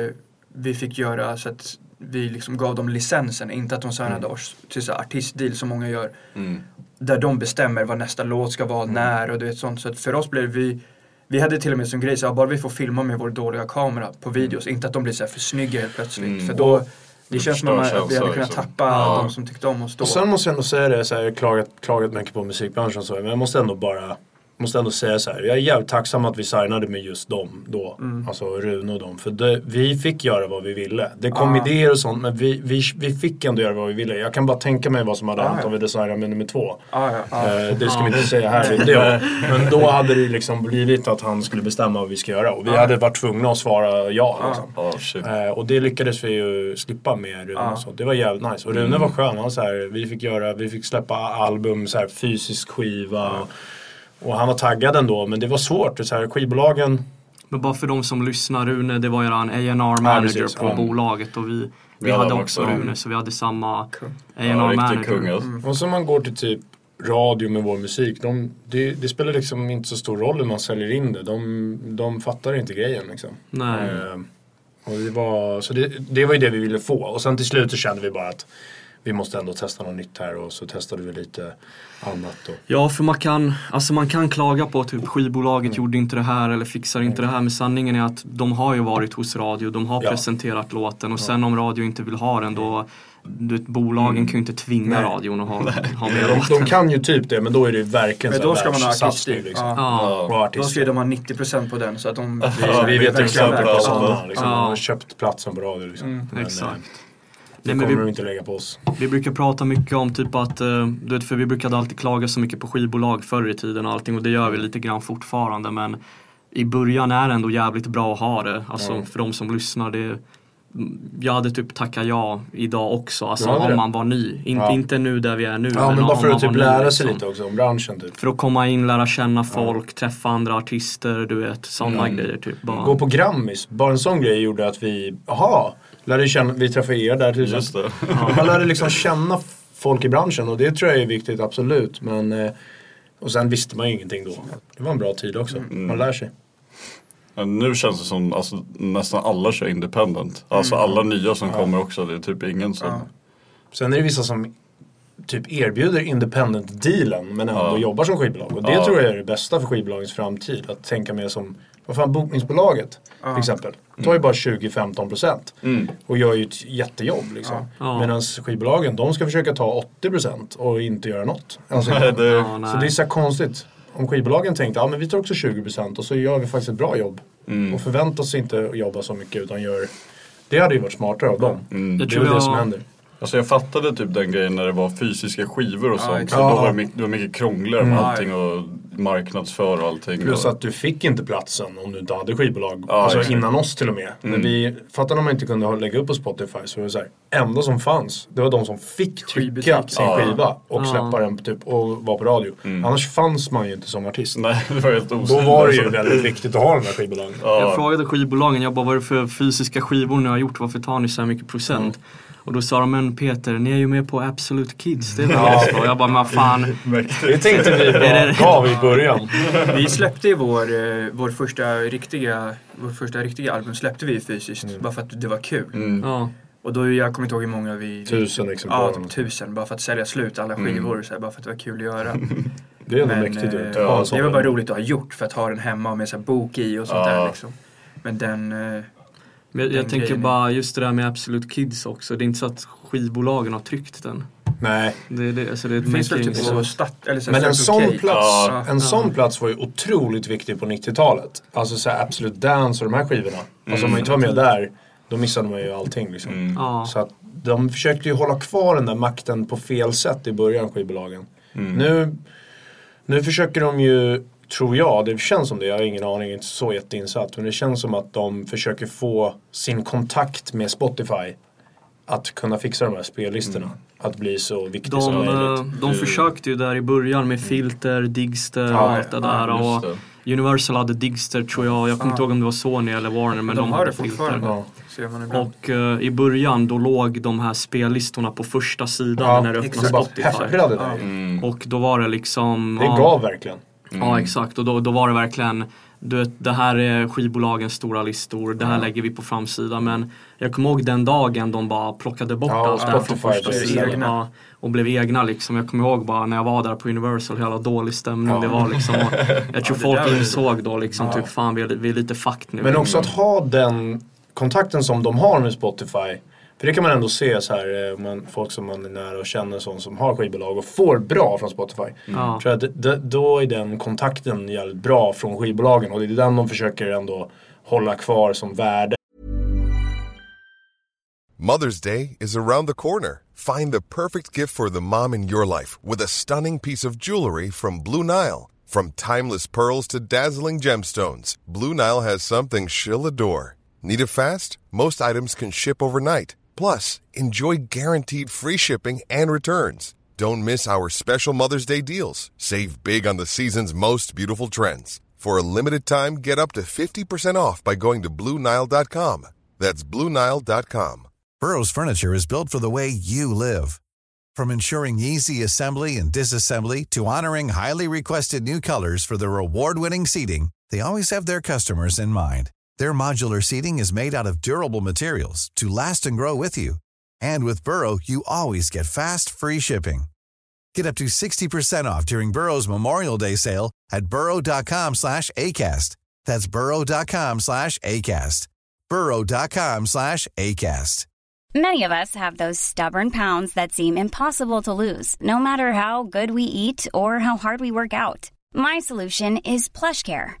vi fick göra så att vi liksom gav dem licensen, inte att de signade oss till så artistdeal som många gör. Mm. Där de bestämmer vad nästa låt ska vara, när och du vet sånt. Så att för oss blev vi vi hade till och med som grej så här, bara vi får filma med vår dåliga kamera på videos. Inte att de blir så här för snygga helt plötsligt. Mm. För då, det känns som att, att vi hade kunnat liksom. tappa Ja. de som tyckte om oss då. Och sen måste jag ändå säga det, så här, jag har klagat, klagat mycket på musikbranschen så, men jag måste ändå bara Måste ändå säga så här, jag är jävligt tacksam att vi signade med just dem då. Mm. Alltså Rune och dem. För det, vi fick göra vad vi ville. Det kom Ja. idéer och sånt men vi, vi, vi fick ändå göra vad vi ville. Jag kan bara tänka mig vad som hade Ja, hänt ja. om vi hade signat med nummer två. ja, ja, ja. Eh, det ska vi inte säga här. Det, *laughs* ja. Men då hade det liksom blivit att han skulle bestämma vad vi ska göra. Och vi hade varit tvungna att svara ja. Liksom. Shit. Eh, och det lyckades vi ju slippa med Rune. Ja. Så det var jävligt nice. Och Rune var skön. Han, så här, vi, fick göra, vi fick släppa album, så här, fysisk skiva. Och, och han var taggad ändå. Men det var svårt. Så här, skivbolagen Men bara för de som lyssnar, Rune det var eran A&R Ja, manager precis, på ja. bolaget och vi, vi, Vi hade också. Rune så vi hade samma Ja, A&R manager. alltså. Och så man går till typ radio med vår musik. De, det, det spelar liksom inte så stor roll hur man säljer in det. De, de fattar inte grejen liksom. Nej. Eh, och det var, så det, det var ju det vi ville få. Och sen till slut så kände vi bara att vi måste ändå testa något nytt här och så testade vi lite annat. Och, Ja, för man kan, alltså man kan klaga på typ skivbolaget gjorde inte det här eller fixar inte det här. Men sanningen är att de har ju varit hos radio, de har Ja. presenterat låten och sen om radio inte vill ha den då du vet, bolagen kan ju inte tvinga Nej. radion att ha, ha med de, låten. de kan ju typ det men då är det ju verkligen Men så då ska man ha artiststil. Liksom. Ja. Och Då ska de ha 90% på den så att de... Ja, vi vet exempel på sådana. Liksom, Ja. De har köpt platsen på radio. Liksom. Men, Exakt. Det Nej, men kommer vi- de inte lägga på oss. Vi brukar prata mycket om typ att, eh, du vet för vi brukade alltid klaga så mycket på skivbolag förr i tiden och allting och det gör vi lite grann fortfarande men i början är det ändå jävligt bra att ha det. Alltså för de som lyssnar. Det, jag hade typ tackat ja idag också, alltså hade om man var ny. In, Ja. Inte nu där vi är nu. Ja men om bara för att typ var ny, lära sig liksom. lite också om branschen typ. För att komma in, lära känna folk, träffa andra artister, du vet sådana grejer typ. Bara. Gå på Grammis, bara en sån grej gjorde att vi, aha, lärde känna, vi träffade er där till Just det. Man lärde liksom känna folk i branschen och det tror jag är viktigt, absolut. Men, eh, och sen visste man ju ingenting då. Det var en bra tid också. Man lär sig. Ja, nu känns det som alltså, nästan alla kör independent. Alltså alla nya som kommer också. Det är typ ingen som... Sen är det vissa som typ erbjuder independent-dealen men ändå Ja. jobbar som skivbolag. Och det Ja. tror jag är det bästa för skivbolagens framtid. Att tänka mer som, vad fan bokningsbolaget till exempel. Tar ju bara 20-15 procent. Och gör ju ett jättejobb liksom. Ja. Medan skivbolagen, de ska försöka ta 80 procent och inte göra något. Alltså, Nej, det, så det är så konstigt. Om skivbolagen tänkte, ja men vi tar också 20 procent och så gör vi faktiskt ett bra jobb. Och förväntar oss inte att jobba så mycket utan gör det hade ju varit smartare av dem. Jag Det är tror väl det jag- som händer. Alltså jag fattade typ den grejen när det var fysiska skivor och sånt. exakt. Så då Ja. var det, mycket, det var mycket krångligare med allting och marknadsföra och allting. Plus och, att du fick inte platsen om du inte hade skivbolag. Ja, alltså exakt. innan oss till och med. När vi, fattar när man inte kunde ha- lägga upp på Spotify så var det så här. Enda som fanns, det var de som fick trycka sin Ja. skiva och Ja. släppa den typ, och vara på radio. Annars fanns man ju inte som artist. Nej, *laughs* det var helt Då var det ju väldigt viktigt att ha de här skivbolagen. Jag Ja. frågade skivbolagen, jag bara vad är det för fysiska skivor ni har gjort? Varför tar ni så här mycket procent? Och då sa de, men Peter, ni är ju med på Absolute Kids, det är väl ja. bra? Jag bara, men fan. Det tänkte vi *laughs* gav i början. *laughs* Vi släppte ju vår, eh, vår första riktiga, vår första riktiga album släppte vi fysiskt Mm. bara för att det var kul. Ja. Och då, jag kommer inte ihåg hur många vi... Tusen exemplar. Ja, typ tusen. Bara för att sälja slut alla skivor. Så här, bara för att det var kul att göra. *laughs* Det är ändå Men, mäktigt. eh, att ja, det var bara roligt att ha gjort för att ha den hemma med så här, bok i och sånt Ja. där liksom. Men den... Men jag, jag tänker bara just det där med Absolute Kids också. Det är inte så att skivbolagen har tryckt den. Nej. Det, det, alltså det ett finns väl typ på stat... Eller så Men en sån, K. plats, Ja. en sån plats var ju otroligt viktig på 90-talet. Alltså så här Absolute Dance och de här skivorna. Alltså om man inte var med där, då missade man ju allting liksom. Ja. Så att de försökte ju hålla kvar den där makten på fel sätt i början, skivbolagen. Nu, nu försöker de ju, tror jag, det känns som det, jag har ingen aning, jag är inte så jätteinsatt. Men det känns som att de försöker få sin kontakt med Spotify att kunna fixa de här spellistorna. Att bli så viktig som De, eh, möjligt. de försökte ju där i början med filter, Digster och Ja, allt det där. och Universal hade Digster tror jag. Jag kommer inte ihåg om det var Sony eller Warner. Men de, de har hade filter. Ja. Och eh, i början då låg de här spellistorna på första sidan Ja, när du öppnade Spotify. Mm. Och då var det liksom... Det ja, gav verkligen. Ja exakt och då, då var det verkligen du vet, det här är skivbolagens stora listor, det här lägger vi på framsidan. Men jag kommer ihåg den dagen de bara plockade bort Ja, allt det här från första sidan. Ja, och blev egna liksom. Jag kommer ihåg bara när jag var där på Universal, hur jävla dålig stämning det var liksom. *laughs* Och jag tror folk insåg då liksom typ fan vi är, vi är lite fucked nu. Men också att ha den kontakten som de har med Spotify. För det kan man ändå se så här, eh, man, folk som man är nära och känner sånt som har skivbolag och får bra från Spotify. Ja. Tror jag att det, då är den kontakten jävligt bra från skivbolagen och det är den de försöker ändå hålla kvar som värde. Mother's Day is around the corner. Find the perfect gift for the mom in your life with a stunning piece of jewelry from Blue Nile. From timeless pearls to dazzling gemstones, Blue Nile has something she'll adore. Need it fast? Most items can ship overnight. Plus, enjoy guaranteed free shipping and returns. Don't miss our special Mother's Day deals. Save big on the season's most beautiful trends. For a limited time, get up to 50% off by going to BlueNile.com. That's BlueNile.com. Burrow's furniture is built for the way you live. From ensuring easy assembly and disassembly to honoring highly requested new colors for their award-winning seating, they always have their customers in mind. Their modular seating is made out of durable materials to last and grow with you. And with Burrow, you always get fast, free shipping. Get up to 60% off during Burrow's Memorial Day sale at burrow.com slash ACAST. That's burrow.com slash ACAST. burrow.com slash ACAST. Many of us have those stubborn pounds that seem impossible to lose, no matter how good we eat or how hard we work out. My solution is PlushCare.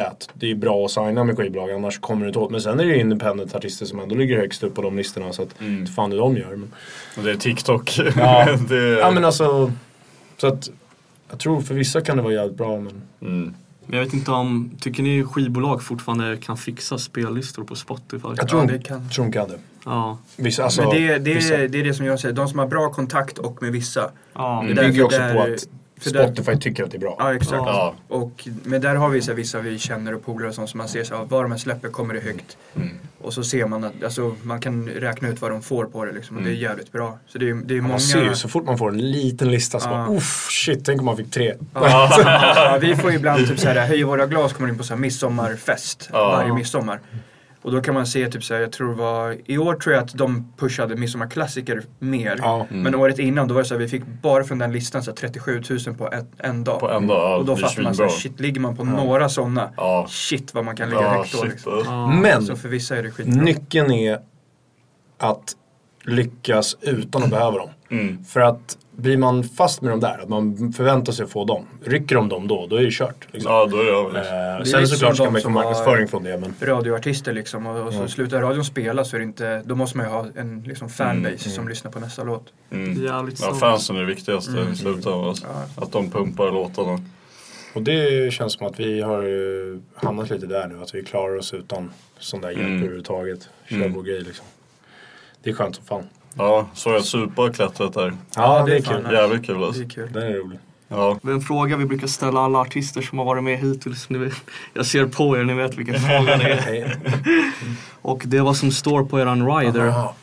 Att det är bra att signa med skivbolag annars kommer det inte åt. Men sen är det ju independent artister som ändå ligger högst upp på de listorna så att mm. fan det de gör. Men... Och det är TikTok. Ja. *laughs* det... ja men alltså. Så att jag tror för vissa kan det vara jävligt bra men. Mm. Men jag vet inte om, tycker ni skivbolag fortfarande kan fixa spellistor på Spotify? Jag tror, Ja, det kan. tror de kan det. Ja. Vissa, alltså, Men det, det, vissa. det är det som jag säger, de som har bra kontakt och med vissa. Ja. Det därför bygger också där- på att för där- Spotify tycker att det är bra. Ja exakt. Ja. Och, men där har vi så här, vissa vi känner och polare och sånt som man ser så här, vad de här släpper kommer det högt. Mm. Och så ser man att, alltså man kan räkna ut vad de får på det liksom och det är jävligt bra. Så det är, det är många... Man ser ju så fort man får en liten lista så Ja. bara uff shit tänk om man fick tre. Ja, *laughs* vi får ibland typ såhär, höj våra glas kommer in på så här midsommarfest Ja. varje midsommar. Och då kan man se typ såhär, jag tror var, i år tror jag att de pushade midsommarklassiker mer. Ja. Men året innan då var det såhär, vi fick bara från den listan så här, 37 000 på en, en dag. På en dag, ja, och då fattar man svinbra. såhär, shit ligger man på några sådana, Ja. shit vad man kan ligga Ja, högt då. Liksom. alltså. Ja. Men Så för vissa är det skitbra. nyckeln är att lyckas utan att behöva dem. Mm. För att blir man fast med dem där, att man förväntar sig att få dem. Rycker de dem då, då är det kört. Liksom. Ja, då är jag Eh, sen såklart som ska de man ju marknadsföring från det men radioartister liksom och, och så slutar radion spela så är det inte, då måste man ju ha en liksom fanbase som lyssnar på nästa låt. Mm. Jävligt Ja, fansen är det viktigaste i slutändan. Alltså. Att de pumpar låtarna. Och det känns som att vi har hamnat lite där nu. Att vi klarar oss utan sån där hjälp Mm. överhuvudtaget. Kör Mm. vår grej liksom. Det är skönt som fan. Ja, så jag Supa har klättrat där. Ja, det är kul. Jävligt kul Det alltså. är kul. Den är rolig. Ja. Det är en fråga vi brukar ställa alla artister som har varit med hittills. Ni jag ser på er, ni vet vilken *laughs* fråga det är. Och det är vad som står på eran rider. Ja,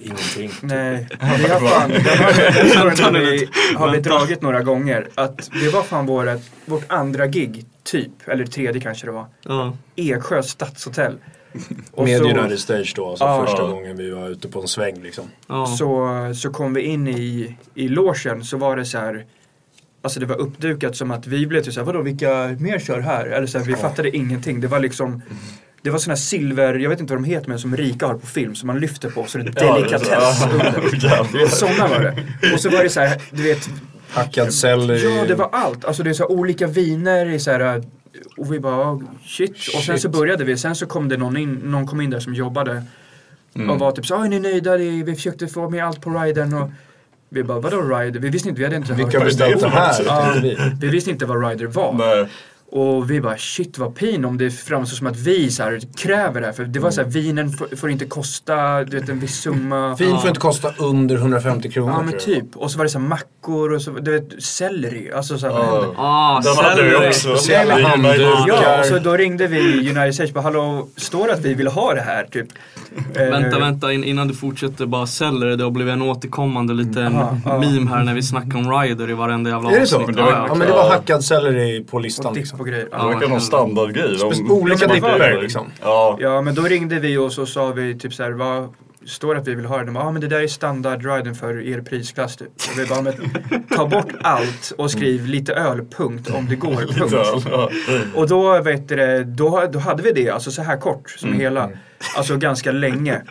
ingenting. Nej, *laughs* *laughs* har fan, vi, har vi dragit några gånger. Att det var fan vårt, vårt andra gig, typ, eller tredje kanske det var. Ja. Eksjö stadshotell. Med så, United Stage då, alltså Ja. första Ja. gången vi var ute på en sväng liksom. Ja. så, så kom vi in i, i logen så var det så här. Alltså det var uppdukat som att vi blev typ såhär, vadå vilka mer kör här? Eller så här, vi fattade ingenting. Det var liksom Det var såna här silver, jag vet inte vad de heter men som rika har på film som man lyfter på så det är delikatess *laughs* Ja. under. Sådana var det. Och så var det så här, du vet Hackad selleri. Ja, det var allt. Alltså det är så här olika viner i så här och vi bara oh, shit. Och sen Shit. så började vi, sen så kom det någon in, någon kom in där som jobbade Mm. och var typ så "Ah, är ni nöjda? Vi försökte få med allt på ridern och vi bara vadå rider? Vi visste inte, vi hade inte Vilka hört- beställt det här? Ja, vi visste inte vad rider var. Nej. Och vi bara shit vad pin om det framstår som att vi så här, kräver det här. För det var så Mm. här, vinen får, får inte kosta du vet, en viss summa. Vin får inte kosta under 150 kronor. Ja men typ. Och så var det så här mackor och så, du vet, selleri. Alltså så här, Ja. Ah, Den hade vi selleri. också. United. handdukar. Ja, och så då ringde vi United States bara hallå, står det att vi vill ha det här typ? Eh, Vänta, vänta in, innan du fortsätter bara säljer det. har blivit en återkommande liten Aha, ja. meme här när vi snackar om Ryder i varenda jävla Är det så? avsnitt. det var- Ja, men det var hackad selleri på listan Och liksom. och grejer. Det Ja. verkar någon standardgrej. De- Spe- olika dipper, liksom. Ja. ja men då ringde vi och så sa vi typ så här, vad står att vi vill ha det? De bara, ah, men det där är standardriden för er prisklass typ. Och vi bara, men ta bort allt och skriv lite öl, punkt, om det går, *laughs* punkt. Ja. Och då, vet du, då, då hade vi det, alltså så här kort som hela. Alltså ganska länge.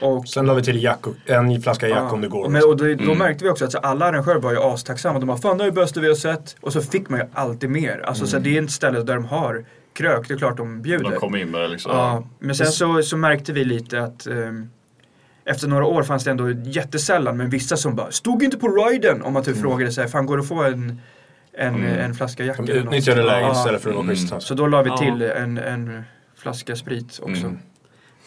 Och, Sen la vi till Jack en flaska Jack ja, om det går. och, men, och då, då märkte vi också att så, alla arrangörer var ju astacksamma. De bara, fan det är det bästa vi har sett. Och så fick man ju alltid mer. Alltså så det är ett ställe där de har krök, det är klart de bjuder. De kom in med det liksom. Ja, men sen så, så märkte vi lite att ehm, efter några år fanns det ändå jättesällan, men vissa som bara stod inte på riden om man typ frågade sig, fan går det att få en, en, en flaska Jack? De eller något?" utnyttjade läget Ja. istället för att vara schyssta. Så då la vi Ja. till en, en flaska sprit också. Mm.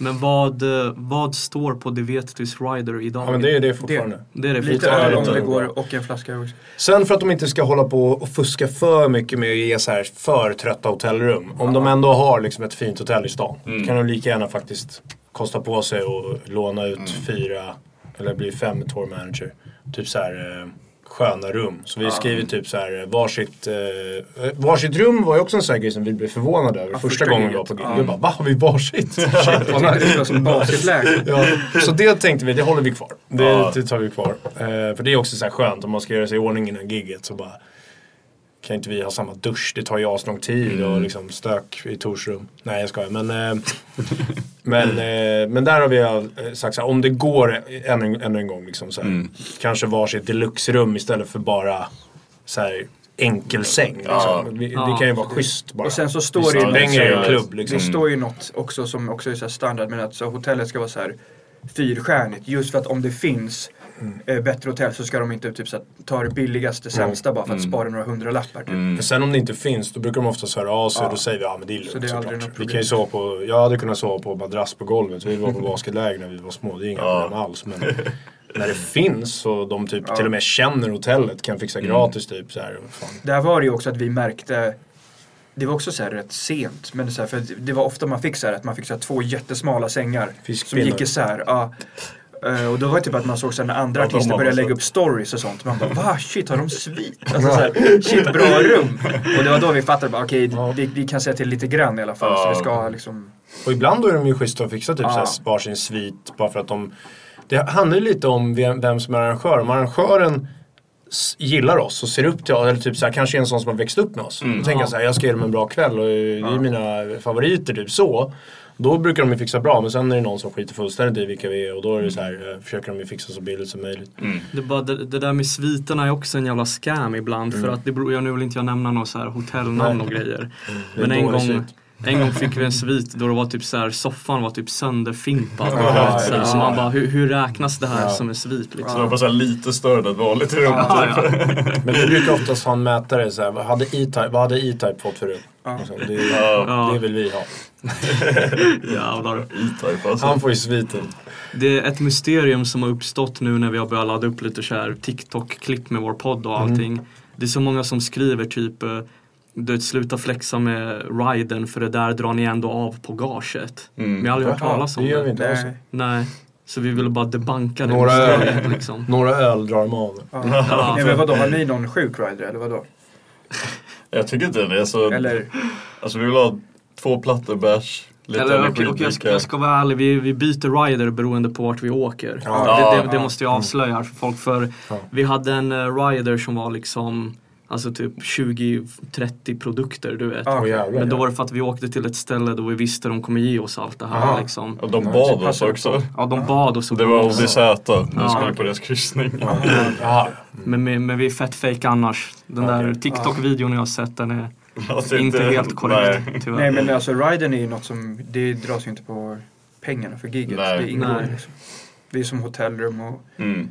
Men vad, vad står på Det vet tills Ryder idag? Ja men det är det fortfarande. det är det Lite öl om det går och en flaska också. Sen för att de inte ska hålla på och fuska för mycket med att ge så här för trötta hotellrum. Om de ändå har liksom ett fint hotell i stan kan de lika gärna faktiskt kosta på sig och låna ut fyra eller blir fem tour manager. Typ så här eh, sköna rum. Så vi skriver typ så här varsitt, eh, eh, varsitt rum var ju också en sån här grej som vi blev förvånade över första första gången vi var giget. på gig. Ja. Vi bara, va har vi varsitt? *laughs* Ja, så det tänkte vi, det håller vi kvar. Det, Ja. det tar vi kvar. Eh, för det är också så här skönt om man ska göra sig i ordning innan gigget så bara kan inte vi ha samma dusch? Det tar ju aslång tid och liksom stök i Tors rum. Nej jag skojar. Men, eh, *laughs* men, eh, men där har vi eh, sagt så här, om det går ännu, ännu en gång liksom så här, Kanske varsitt deluxe-rum istället för bara så här enkelsäng. Liksom. Ja. Vi, det Ja. kan ju vara schysst bara. Och sen så står det ju stänger en klubb liksom. Det står ju något också som också är så här standard men att så hotellet ska vara så här fyrstjärnigt. Just för att om det finns eh, bättre hotell så ska de inte typ så här, ta det billigaste sämsta bara för att spara några hundralappar. Typ. Men sen om det inte finns då brukar de oftast höra av sig och då säger vi ja men det är lugnt Så det är såklart. Vi kan ju sova på, jag hade kunnat sova på madrass på golvet. Vi var på *laughs* basketläger när vi var små, det är inga Ja. problem alls. Men när det finns och de typ till och med känner hotellet kan fixa gratis typ så här. Fan. Där var det ju också att vi märkte det var också så här rätt sent. Men så här, för det var ofta man fick så här att man fick så här två jättesmala sängar. Som gick isär. Ja. Eh, och då var det typ att man såg så när andra artister började lägga upp stories och sånt. Man bara va shit har de svit? Alltså så här, *laughs* shit bra rum. Och det var då vi fattade bara okej vi, vi kan säga till lite grann i alla fall. Så det ska liksom Och ibland då är de ju schyssta att fixa typ Ja. så här varsin svit bara för att de Det handlar ju lite om vem, vem som är arrangör. Om arrangören gillar oss och ser upp till oss, eller typ så här, kanske är en sån som har växt upp med oss. Då tänker jag så här, jag ska ge dem en bra kväll och det är mina favoriter typ så. Då brukar de ju fixa bra men sen är det någon som skiter fullständigt i vilka vi är och då är det så här, eh, försöker de ju fixa så billigt som möjligt. Det, är bara, det, det där med sviterna är också en jävla scam ibland. För att det beror, jag nu vill inte jag nämna några så här hotellnamn och grejer. Det är Men en gång. En gång fick vi en svit då det var typ så här, soffan var typ sönderfimpad. Ja, så här, ja, så man bara, hur, hur räknas det här Ja. som en svit Så liksom? det var bara så här lite större än ett vanligt rum. Ja, typ. ja. Men vi brukar oftast ha en mätare så här, vad hade E-Type, vad hade E-Type fått för rum? Alltså, det, det vill vi ha. *laughs* Jävlar. E-Type alltså. Han får ju sviten. Det är ett mysterium som har uppstått nu när vi har börjat ladda upp lite så här TikTok-klipp med vår podd och allting. Det är så många som skriver typ eh, du vet, sluta flexa med riden för det där drar ni ändå av på gaget. Men jag har aldrig hört talas om det gör vi inte nej. Nej. Så vi ville bara debanka det Några öl. liksom. Några öl drar de av. Ja. *laughs* Ja, Nej, men vadå, har ni någon sjuk rider eller vadå? Jag tycker inte det. Alltså, Eller? alltså vi vill ha två plattor bärs, lite Eller, okej, okej, jag, ska, jag ska vara ärlig, vi, vi byter rider beroende på vart vi åker. Ja. det, det, det måste jag avslöja här för folk. För Ja. vi hade en uh, rider som var liksom Alltså typ 20-30 produkter du vet. Ja, Åh, jävlar, Men då var det för att vi åkte till ett ställe då vi visste de kommer ge oss allt det här Aha. liksom. Och de så bad oss också. Ja de bad oss att Det var. ODZ när vi Ja. skulle på deras kryssning. Jaha. men, men, men vi är fett fake annars. Den där TikTok-videon jag har sett den är Alltså, inte helt korrekt Nej. tyvärr. Nej men alltså riden är ju något som, det dras ju inte på pengarna för giget. Nej. Det ingår Nej. liksom. Det är som hotellrum och Mm.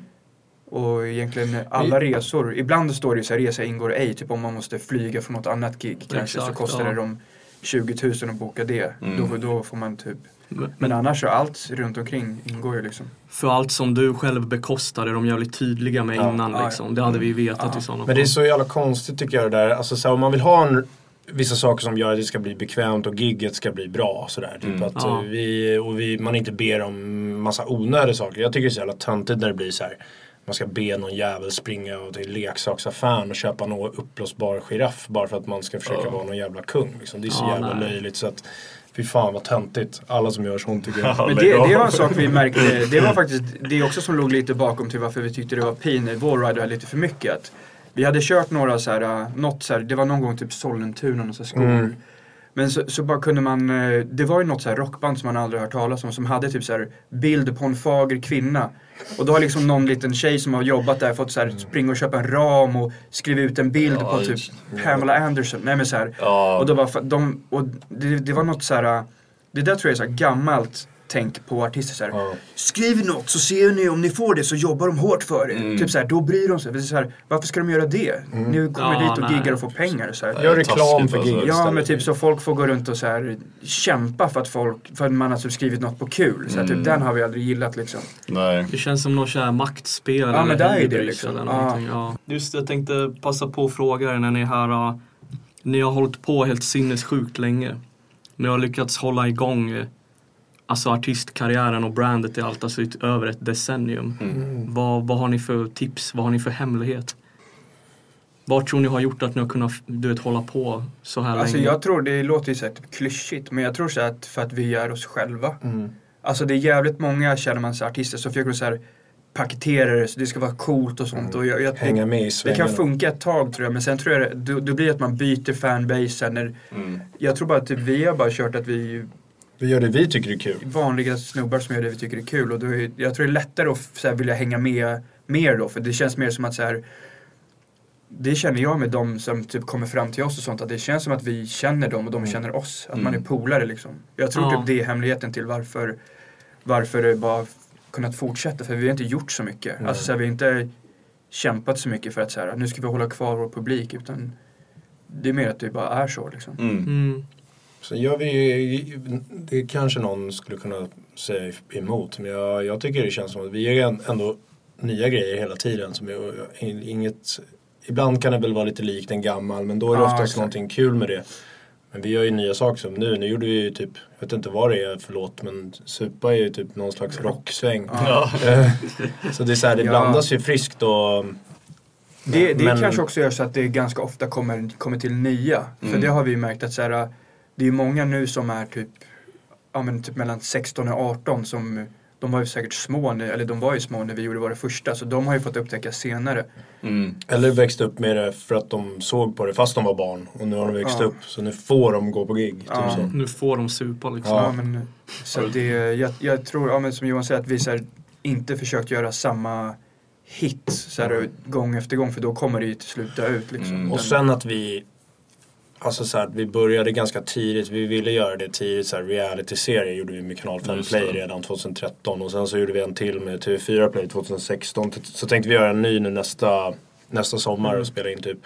Och egentligen alla resor, ibland står det ju så här resa ingår ej, typ om man måste flyga från något annat gig kanske så Exakt, kostar ja. det dem 20 000 att boka det. Då, då får man typ Men, Men annars så allt runt omkring ingår ju liksom. för allt som du själv bekostar är de jävligt tydliga med Ja. innan Ja, liksom. Det hade vi vetat Ja. i sådana Men det är fall. så jävla konstigt tycker jag det där. Alltså, så här, om man vill ha en, vissa saker som gör att det ska bli bekvämt och gigget ska bli bra. Sådär. Typ att Ja. eh, vi, och vi, man inte ber om massa onödiga saker. Jag tycker det är så jävla töntigt när det blir så här. Man ska be någon jävel springa till leksaksaffären och köpa någon uppblåsbar giraff bara för att man ska försöka vara någon jävla kung. Liksom. Det är så Ja, jävla nej. löjligt så att Fy fan vad töntigt. Alla som gör sånt tycker jag. *laughs* Men det, det var en sak vi märkte, det var faktiskt det också som låg lite bakom till varför vi tyckte det var pin när vår ride hade lite för mycket. Att vi hade kört några så här, äh, något så här, det var någon gång typ Sollentuna och så här skor. Mm. Men så, så bara kunde man, eh, det var ju något så här rockband som man aldrig hört talas om som hade typ så här bild på en fager kvinna. Och då har liksom någon liten tjej som har jobbat där fått så här springa och köpa en ram och skriva ut en bild Ja, på typ Pamela Anderson. Nej men så här. Ja. Och, då var, fa- de, och det, det var något så här. Det där tror jag är så gammalt tänk på artister så här. Ja. Skriv något så ser ni om ni får det så jobbar de hårt för det. Mm. Typ så här, då bryr de sig. Så här, varför ska de göra det? Nu kommer Ja, dit och nej. giggar och får pengar. Så här. Gör reklam för alltså. gig Ja men typ så folk får gå runt och så här kämpa för att folk, för att man har typ skrivit något på kul. Så här, typ, Mm. den har vi aldrig gillat liksom. Nej. Det känns som något så här maktspel Ja, men det är det, liksom. eller Ja. Ja. Just jag tänkte passa på att fråga er när ni är här. Ni har hållit på helt sinnessjukt länge. Ni har lyckats hålla igång alltså artistkarriären och brandet i allt, alltså över ett decennium. Mm. Vad, vad har ni för tips? Vad har ni för hemlighet? Vad tror ni har gjort att ni har kunnat du vet, hålla på så här Alltså länge? jag tror, det låter ju så här typ klyschigt, men jag tror så att för att vi är oss själva. Mm. Alltså det är jävligt många, känner här, artister som försöker så här paketera det så det ska vara coolt och sånt. Och jag, jag, Hänga med i det svängarna. kan funka ett tag tror jag, men sen tror jag det, då, då blir det att man byter fanbase. När, Mm. jag tror bara att typ, vi har bara kört att vi Vi gör det vi tycker är kul. vanliga snubbar som gör det vi tycker är kul. Och då är, jag tror det är lättare att så här, vilja hänga med mer då. För det känns mer som att så här, det känner jag med de som typ kommer fram till oss och sånt. Att det känns som att vi känner dem och de känner oss. Att man är polare liksom. Jag tror Ja. typ det är hemligheten till varför, varför det bara kunnat fortsätta. För vi har inte gjort så mycket. Alltså så här, vi har inte kämpat så mycket för att så här, nu ska vi hålla kvar vår publik. Utan det är mer att det bara är så liksom. Mm. Sen gör vi det kanske någon skulle kunna säga emot. Men jag, jag tycker det känns som att vi gör ändå nya grejer hela tiden. Som är, inget, ibland kan det väl vara lite likt en gammal men då är det Ja, oftast exakt. någonting kul med det. Men vi gör ju nya saker som nu. Nu gjorde vi ju typ, jag vet inte vad det är för låt men Supa är ju typ någon slags rocksväng. Ja. *laughs* Eh, så det är så här, det blandas ju friskt och Det, det Men- kanske också gör så att det ganska ofta kommer, kommer till nya. För Mm. det har vi ju märkt att så här, det är många nu som är typ, ja, men typ mellan 16 och 18 som de var ju säkert små nu, eller de var ju små när vi gjorde våra första så de har ju fått upptäcka senare. Mm. Eller växte upp med det för att de såg på det fast de var barn. Och nu har de växt Ja. upp så nu får de gå på gig. Typ Ja. så. Nu får de supa liksom. Ja. men, så det, jag, jag tror, ja, men som Johan säger, att vi så här, inte försökt göra samma hit så här, gång efter gång för då kommer det ju till slut dö ut. Liksom. Mm. Och sen att vi Alltså så här, att vi började ganska tidigt, vi ville göra det tidigt, så här, reality-serie gjorde vi med Kanal 5 Just Play redan 2013 och sen så gjorde vi en till med TV4 Play 2016. Så tänkte vi göra en ny nu nästa, nästa sommar Mm. och spela in typ.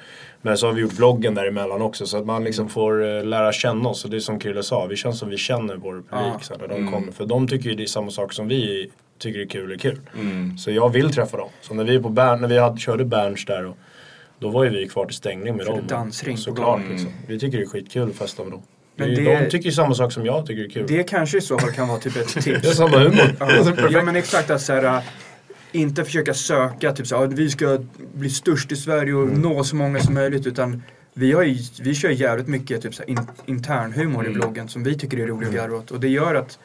Men så har vi gjort vloggen däremellan också så att man liksom får eh, lära känna oss och det är som Krille sa, vi känns som vi känner vår publik så här, när de Mm. kommer. För de tycker ju det är samma sak som vi tycker är kul är kul. Mm. Så jag vill träffa dem. Så när vi, på Bern, när vi hade, körde Berns där och, då var ju vi kvar till stängning med dem. dansring Såklart gång. liksom. Vi tycker det är skitkul att festa med dem. Men Det- det- De tycker ju samma sak som jag tycker är kul. Det kanske i så fall kan vara typ ett *laughs* tips. Det är samma humor. Ja, ja men exakt att så här, äh, inte försöka söka typ så här, "Ah, vi ska bli störst i Sverige och nå så många som möjligt utan vi, har ju, vi kör jävligt mycket typ så här, in, internhumor i Mm. bloggen som vi tycker är rolig att garva åt och det gör att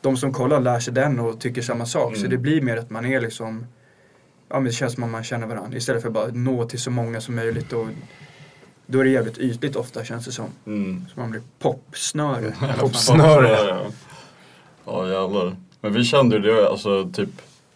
de som kollar lär sig den och tycker samma sak så Mm. det blir mer att man är liksom Ja men det känns som om man känner varandra istället för bara nå till så många som möjligt och då är det jävligt ytligt ofta känns det som. Mm. Så man blir popsnöre. *laughs* Popsnöre. Ja, ja. ja jävlar. Men vi kände ju det alltså typ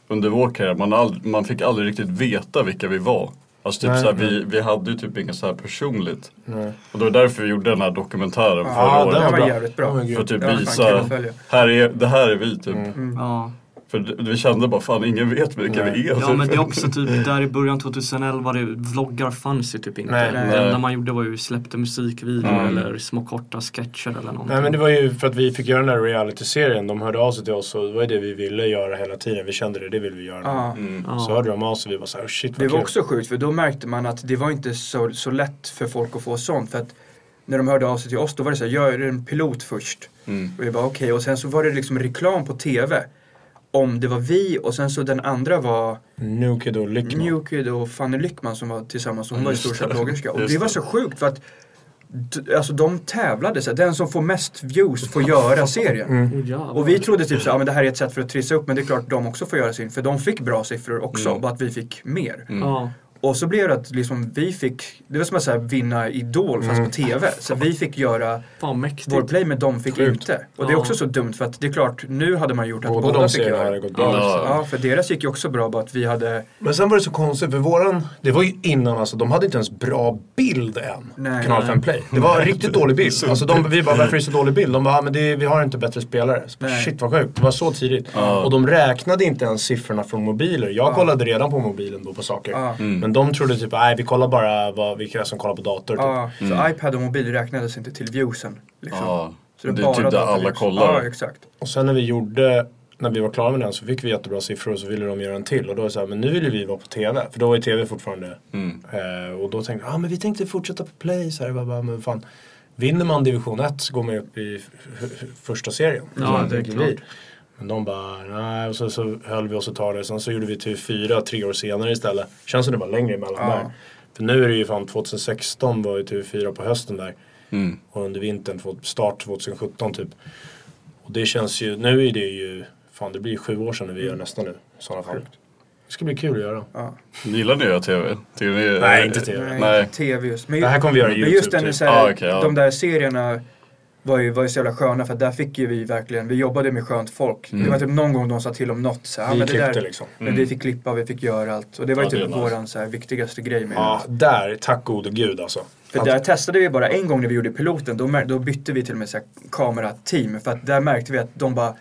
under vår karriär, man, ald- man fick aldrig riktigt veta vilka vi var. Alltså typ Nej. såhär, vi, vi hade ju typ inget så här personligt. Nej. Och det var därför vi gjorde den här dokumentären Ja, förra den året. var bra. jävligt Den var bra. grym. För att typ Ja, fan, kul visa, att här är, det här är vi typ. Mm. Mm. Ja. För vi kände bara fan ingen vet vilka vi är. Ja men det är också typ där i början 2011, det, vloggar fanns ju typ inte. Nej. det Nej. enda man gjorde var ju släppte musikvideo eller små korta sketcher eller någonting. Nej men det var ju för att vi fick göra den där reality-serien. De hörde av sig till oss och det var det vi ville göra hela tiden. Vi kände det, det vill vi göra. Ja. Ja. Så hörde de av sig och vi var såhär, oh, shit vad Det var kul. också sjukt för då märkte man att det var inte så, så lätt för folk att få sånt. För att när de hörde av sig till oss då var det så här, gör en pilot först. Och vi bara okej och sen så var det liksom reklam på TV. Om det var vi och sen så den andra var New Kid och Lyckman. New Kid och Fanny Lyckman som var tillsammans. Hon var ju Just stor det. chabloggerska. Och det var så sjukt för att Alltså de tävlade så här, den som får mest views får göra serien. Oh, jävlar. Och vi trodde typ så, ja men det här är ett sätt för att trissa upp men det är klart de också får göra sin. För de fick bra siffror också, bara att vi fick mer. Ja. Och så blev det att liksom vi fick, det var som att så här, vinna Idol fast på TV. Så vi fick göra vår play men de fick Sjukt. inte. Och det är Ja. också så dumt för att det är klart, nu hade man gjort att Båda båda, fick göra gått bra. Ja. Ja, för deras gick ju också bra bara att vi hade Men sen var det så konstigt för våran, det var ju innan alltså, de hade inte ens bra bild än. Nej. Kanal 5 Play. Det var riktigt dålig bild. *laughs* Alltså de, vi bara, varför är det så dålig bild? De bara, ah, men det, vi har inte bättre spelare. Så, bara, Nej. Shit vad sjukt, det var så tidigt. Och de räknade inte ens siffrorna från mobiler. Jag kollade redan på mobilen då på saker. Ja. Men de trodde typ, nej vi kollar bara vad, vilka som kollar på dator. Typ. Ja, så iPad och mobil räknades inte till viewsen. Liksom. Ja. Så Det är typ där alla views. kollar. Ja, exakt. Och sen när vi gjorde, när vi var klara med den så fick vi jättebra siffror och så ville de göra en till. Och då var det så här, men nu vill ju vi vara på TV. För då var ju TV fortfarande. Eh, och då tänkte jag, ah, men vi tänkte fortsätta på Play. Så här, bara, bara, men fan. Vinner man division 1 så går man ju upp i första serien. Ja, Så det är klart. Men de bara, nej. Och så, så höll vi oss ett tag där. Sen så gjorde vi till fyra, tre år senare istället. Känns som det var längre emellan Ja. där. För nu är det ju fan 2016 var ju TV4 på hösten där. Och under vintern, start 2017 typ. Och det känns ju, nu är det ju, fan det blir ju sju år sedan när vi gör nästa nu. I sådana fall. Det ska bli kul att göra. Gillar ni att göra TV? Ni, Nej, inte TV. Nej, Nej. inte TV just. Men, Det här kommer vi göra i men just YouTube, den, typ. så här, Ah, okej, ja. de där serierna var ju, var ju så jävla sköna för att där fick ju vi verkligen, vi jobbade med skönt folk. Det var typ någon gång de sa till om något. Så, här, Vi men det klippte där, liksom. Men vi fick klippa, vi fick göra allt. Och det var ju Ja, det typ våran så här, viktigaste grej med Ja, där, tack gode gud alltså. För där testade vi bara en gång när vi gjorde piloten, då, då bytte vi till och med så här kamerateam. För att där märkte vi att de bara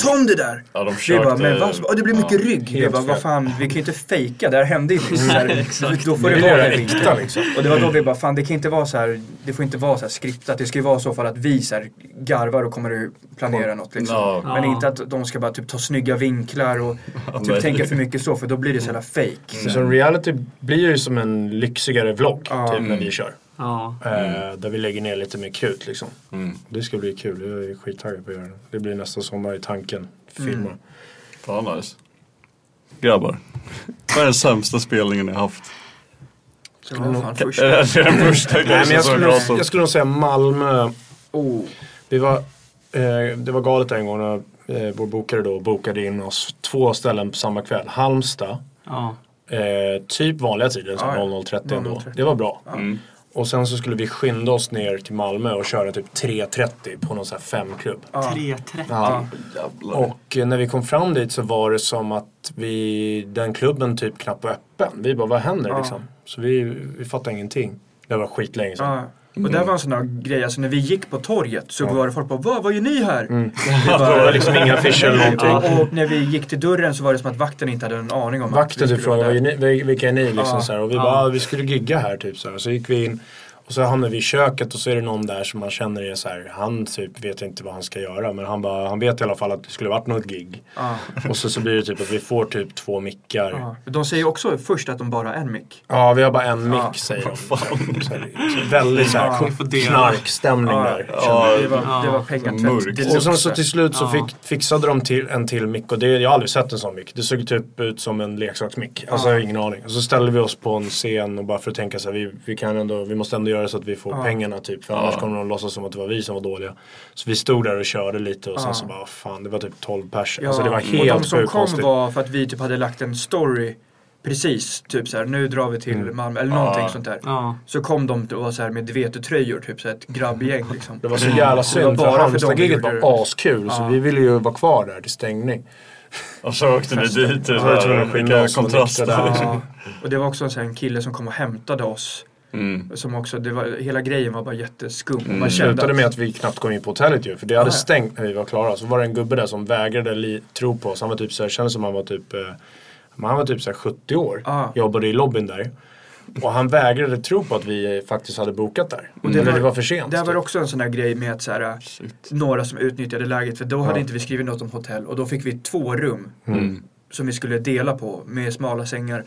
Ta om det där! Ja, de vi försökte- bara, men vad, oh, det blir mycket ja, rygg. Vi bara, vad fan, vi kan ju inte fejka, det här hände. Så här, *laughs* då får Vi det vara äkta liksom. Och det var då vi bara, fan det kan inte vara så här, det får inte vara så här skriptat. Det ska ju vara så fall att vi så här garvar och kommer att planera något liksom. Ja. Men Ja. inte att de ska bara typ ta snygga vinklar och *laughs* typ tänka för mycket så, för då blir det så jävla fake. Så reality blir ju som en lyxigare vlogg Ja. typ när vi kör. Ja. Eh, där vi lägger ner lite mer krut liksom. Det ska bli kul, jag är skittaggad på att göra det. Det blir nästa sommar i tanken. Filma. Fan nice. Grabbar. Vad är den sämsta spelningen ni har haft? Så vad fan, Är första. *laughs* det är den första Nej, men jag, skulle, jag nog- jag skulle nog säga Malmö. Oh. Vi var, eh, det var galet en gång när eh, vår bokare då bokade in oss två ställen på samma kväll. Halmstad, Ja. eh, typ vanliga tider, Ja, ja. 00.30 ändå. 00.30. Det var bra. Och sen så skulle vi skynda oss ner till Malmö och köra typ 3.30 på någon sån här femklubb. 3.30. Ja. Och eh, när vi kom fram dit så var det som att vi, den klubben typ knappt var öppen. Vi bara, vad händer liksom? Så vi, vi fattade ingenting. Det var skitlänge sedan. Ja. Och det var en sån här grej, alltså när vi gick på torget så var det folk bara vad, vad gör ni här? Det *laughs* var liksom inga affischer eller någonting. Ja, och när vi gick till dörren så var det som att vakten inte hade en aning om att Vakten vi typ frågade där. "Vad är ni- vilka är ni liksom Ja. så här, Och vi bara, "Ah, vi skulle gigga här typ så här. Så gick vi in och så hamnade vi i köket och så är det någon där som man känner är så här, han typ vet inte vad han ska göra men han bara, han vet i alla fall att det skulle varit något gig. Ja. Och så, så blir det typ att vi får typ två mickar. Ja, Ja. De säger också först att de bara har en mick. vi har bara en mick Ja. säger de. Så, här, så väldigt så här Ja. Knarkstämning Ja. där. Ja, Det var, det var pengatvätt. Och sen så till slut så Ja. fick, fixade de till en till mick och det, jag har aldrig sett en sån mick. Det såg typ ut som en leksaksmick. Alltså jag har ingen aning. Och så ställde vi oss på en scen och bara för att tänka så här, vi, vi, kan ändå, vi måste ändå göra så att vi får pengarna typ. För annars kommer de låtsas som att det var vi som var dåliga. Så vi stod där och körde lite och sen så bara fan det var typ 12 pers. Ja, Alltså det var och de helt som kom konstigt. var för att vi typ hade lagt en story Precis, typ så här, nu drar vi till Mm. Malmö eller någonting sånt där. Ja. Så kom de och var så här med vetetröjor, typ så här ett grabbgäng liksom. Det var så jävla var synd för Halmstad-giget var askul så Ja. vi ville ju vara kvar där till stängning. Och så åkte ni dit. Var oss och kontraster. liksom. Ja, och det var också en kille som kom och hämtade oss Som också, det var, hela grejen var bara jätteskum. Det Man slutade att, med att vi knappt kom in på hotellet ju. För det hade ja. stängt när vi var klara. Så var det en gubbe där som vägrade li- tro på oss. Han var typ så här, kändes som han var typ, eh, han var typ så här 70 år. Ah. Jobbade i lobbyn där. Och han vägrade tro på att vi faktiskt hade bokat där. Och det, var, det var för sent. Det var typ. också en sån här grej med att så här, några som utnyttjade läget. För då hade inte vi skrivit något om hotell och då fick vi två rum. Mm. Som vi skulle dela på med smala sängar.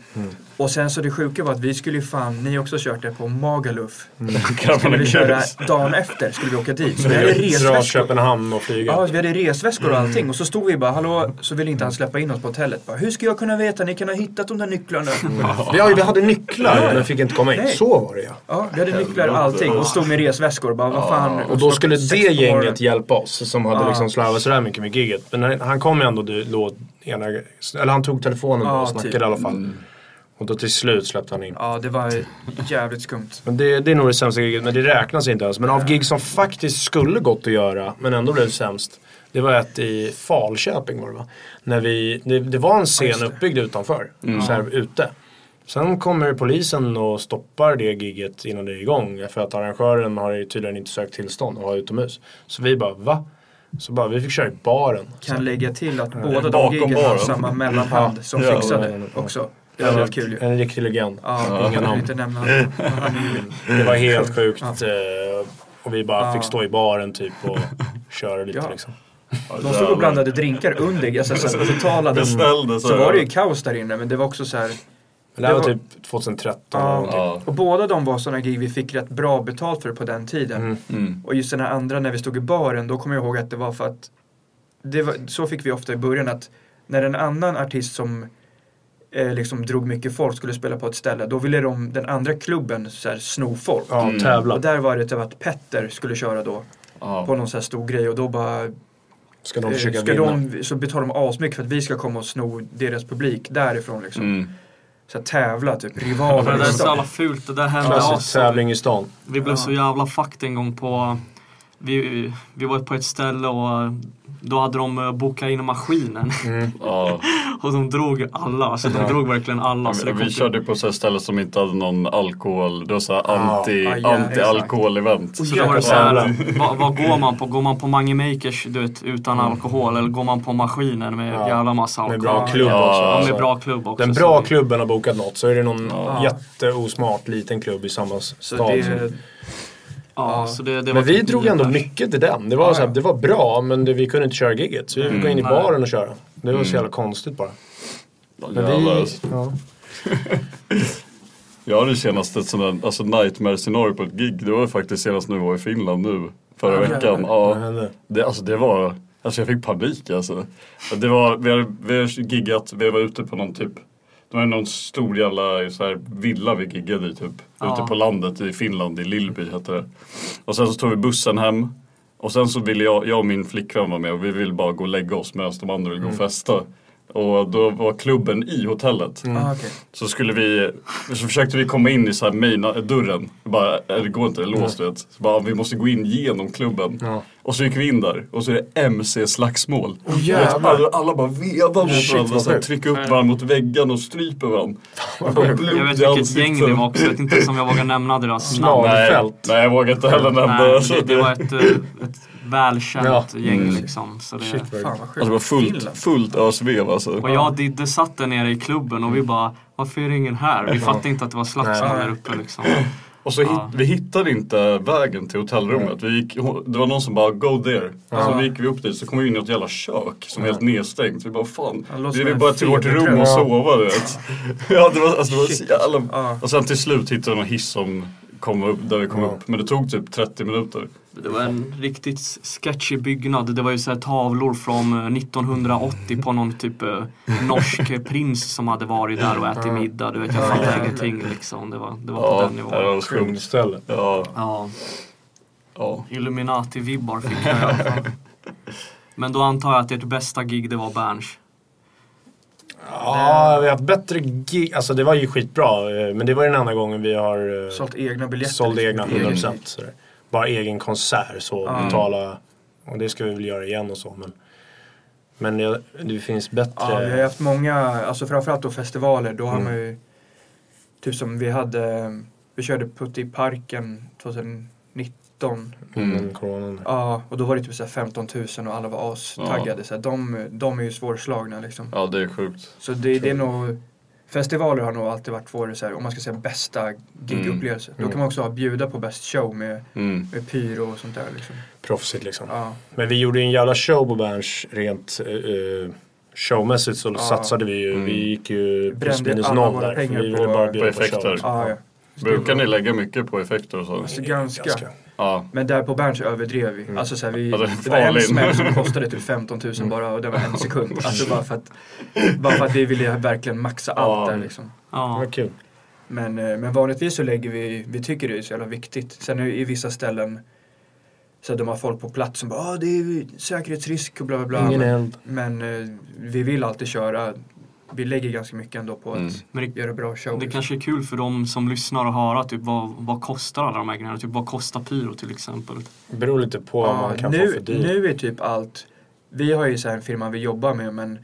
Och sen så det sjuka var att vi skulle ju fan, ni också kört det på Magaluf. Mm. Skulle *laughs* vi köra dagen efter, skulle vi åka dit. Så vi hade Dra resväskor. Köpenhamn och flyga. Ja, vi hade resväskor och Mm. allting. Och så stod vi bara, hallå, så ville inte han släppa in oss på hotellet. Bara, Hur ska jag kunna veta? Ni kan ha hittat de där nycklarna. Vi, ja, vi hade nycklar men fick inte komma in. Nej. Så var det ja. Ja, vi hade nycklar och allting. Och stod med resväskor. Bara, vad fan. Och då skulle det gänget hjälpa oss som hade Ja. liksom slarvat sådär mycket med giget. Men han kom ju ändå du- då, ena, eller han tog telefonen Ja, och snackade typ. i alla fall. Och då till slut släppte han in. Ja, det var jävligt skumt. Men det, det är nog det sämsta giget, men det räknas inte ens. Men av gig som faktiskt skulle gått att göra, men ändå blev sämst. Det var ett i Falköping var det va? När vi, det, det var en scen uppbyggd utanför, så här ute. Sen kommer polisen och stoppar det giget innan det är igång. För att arrangören har tydligen inte sökt tillstånd att ha utomhus. Så vi bara, va? Så bara, vi fick köra i baren. Kan lägga till att båda de giggen har samma mellanhand som Ja, fixade ja, ja. också. Det hade varit kul ju. En riktig legend. Ja, Inga namn. inte nämna. Det var helt sjukt. Ja. eh, Och vi bara Ja. fick stå i baren typ och köra lite Ja. liksom. De stod och blandade drinkar under, alltså så att betalade. Beställde så Så var det ju kaos där inne, men det var också så här. Men det Det var typ 2013 Ja. Ja. Och båda de var sådana gig vi fick rätt bra betalt för på den tiden. Mm. Och just den här andra när vi stod i baren, då kommer jag ihåg att det var för att det var, så fick vi ofta i början att när en annan artist som eh, liksom drog mycket folk skulle spela på ett ställe, då ville de, den andra klubben så här, sno folk. Ja, tävla. Och där var det typ att Petter skulle köra då Ja. på någon så här stor grej och då bara Ska de eh, försöka ska vinna? de, så betalar de asmycket för att vi ska komma och sno deras publik därifrån liksom. Mm. Så här, tävla, typ rivaler. det är så jävla fult. Det där hände Klassisk oss. tävling i stan. Vi blev så jävla fucked en gång på... Vi, vi var på ett ställe och då hade de eh, bokat in maskinen. Ja. *laughs* Och de drog alla. Alltså de drog verkligen alla. Så kom vi till- körde på så här ställe som inte hade någon alkohol. Det var så anti, ja, ja, anti-alkohol-event. Så då var det så här, vad, vad går man på? Går man på Mange Makers du vet, utan alkohol eller går man på maskinen med Ja. jävla massa alkohol? Med bra klubb Ja, också. Ja, alltså. med bra klubb också. Den så bra klubben har bokat något så är det någon Ja. jätteosmart liten klubb i samma Så stad. Ja, så det, det Men vi typ drog ändå pers. mycket till den. Det var, Ja, så här, ja. det var bra men det, vi kunde inte köra giget. Så vi fick gå in i baren och köra. Det var så jävla konstigt bara. Men vi, alltså. ja. *laughs* Jag hade senast ett sånt där, alltså nightmare scenario på ett gig. Det var faktiskt senast nu var i Finland nu. Förra Ja, veckan. Ja. Det, alltså det var, alltså jag fick panik alltså. Det var, vi har, vi har giggat, vi var ute på någon typ, det var någon stor jävla så här, villa vi giggade i typ. Ja. Ute på landet i Finland, i Lillby hette det. Och sen så tog vi bussen hem. Och sen så ville jag, jag och min flickvän vara med och vi ville bara gå och lägga oss medan de andra ville gå och festa. Och då var klubben i hotellet. ah, okej. Så skulle vi, så försökte vi komma in i så här main, dörren. Bara, äh, det går inte, det är låst vet. Så bara, vi måste gå in genom klubben. Ja. Och så gick vi in där och så är det MC-slagsmål. jävlar. alla, alla bara vevar mot Shit, varandra, så här, trycker upp varandra mot väggen och stryper varandra. Jag vet vilket gäng det var också. Jag vet inte ens om jag vågar nämna deras namn. Nej, nej, jag vågar inte heller nämna. Nej, det, det var ett, eh, ett välkänt Ja. gäng Mm. liksom. Så det, Shit, Fan. Alltså det var fullt, fullt ösvev alltså. och jag och Didde satt där nere i klubben och vi bara, varför är det ingen här? Vi fattade inte att det var slagsmål där uppe liksom. Och så hit, Ja. vi hittade inte vägen till hotellrummet. Vi gick, det var någon som bara go there. Så gick vi upp dit så kom vi in i ett jävla kök som är helt nedstängt. Vi bara fan, vi vill bara till vårt rum och Ja. sova du vet. *laughs* Ja det var, alltså, det var så jävla... Ja. Och sen till slut hittade vi någon hiss som kom upp, där vi kom Ja. upp. Men det tog typ 30 minuter. Det var en riktigt sketchy byggnad. Det var ju så här tavlor från eh, 1980 på någon typ eh, norsk *laughs* prins som hade varit där och ätit middag. Du vet, jag fattade ingenting liksom. Det var, det var på Ja, den det nivån. var skumt. Kungställe. Ja, Ja, ja. Illuminati-vibbar fick jag i alla *laughs* fall. Men då antar jag att ert bästa gig det var Berns. Ja, vi har haft bättre gig. Alltså det var ju skitbra. eh, Men det var den enda gången vi har eh, Sålt egna biljetter. liksom. egna Egen 100%. gig. sådär. Bara egen konsert så Ja. betala. Och det ska vi väl göra igen och så. Men, men det, det finns bättre. Ja, vi har haft många, alltså framförallt då festivaler, då har Mm. man ju Typ som vi hade vi körde Putte i parken 2019. Mm. Coronan. Ja, och då var det typ så här 15 000 och alla var astaggade. Så här, de, de är ju svårslagna liksom. Ja, det är sjukt. Så det, det är nog Festivaler har nog alltid varit vår, så här, om man ska säga bästa gigupplevelse. Då kan man också ha bjuda på bäst show med, Mm. med pyro och sånt där liksom. Proffsigt liksom. Ja. Men vi gjorde ju en jävla show på Berns rent eh, showmässigt så satsade vi ju. Vi gick ju plus minus noll där. pengar vi på- ville bara på bjuda på effekter. show. Ja, ja. Brukar ni lägga mycket på effekter och så? Alltså, ganska. Ganska. Ja. Men där på Berns överdrev vi. Alltså, så här, vi Ja, det var en smäll som kostade typ 15 000 bara och det var en sekund. *laughs* Alltså bara för att, bara för att vi ville verkligen maxa allt där liksom. Det Ja. var kul. Men, eh, men vanligtvis så lägger vi, vi tycker det är så jävla viktigt. Sen är i vissa ställen så de har folk på plats som bara ah, det är ju säkerhetsrisk och bla bla bla. Ingen men, eld. men eh, vi vill alltid köra, vi lägger ganska mycket ändå på att Mm. Det, göra bra show. det liksom. kanske är kul för de som lyssnar att höra typ vad, vad kostar alla de här grejerna? Typ vad kostar pyro till exempel? Det beror lite på vad man kan nu, få för dyrt. nu är typ allt, vi har ju så här en firma vi jobbar med men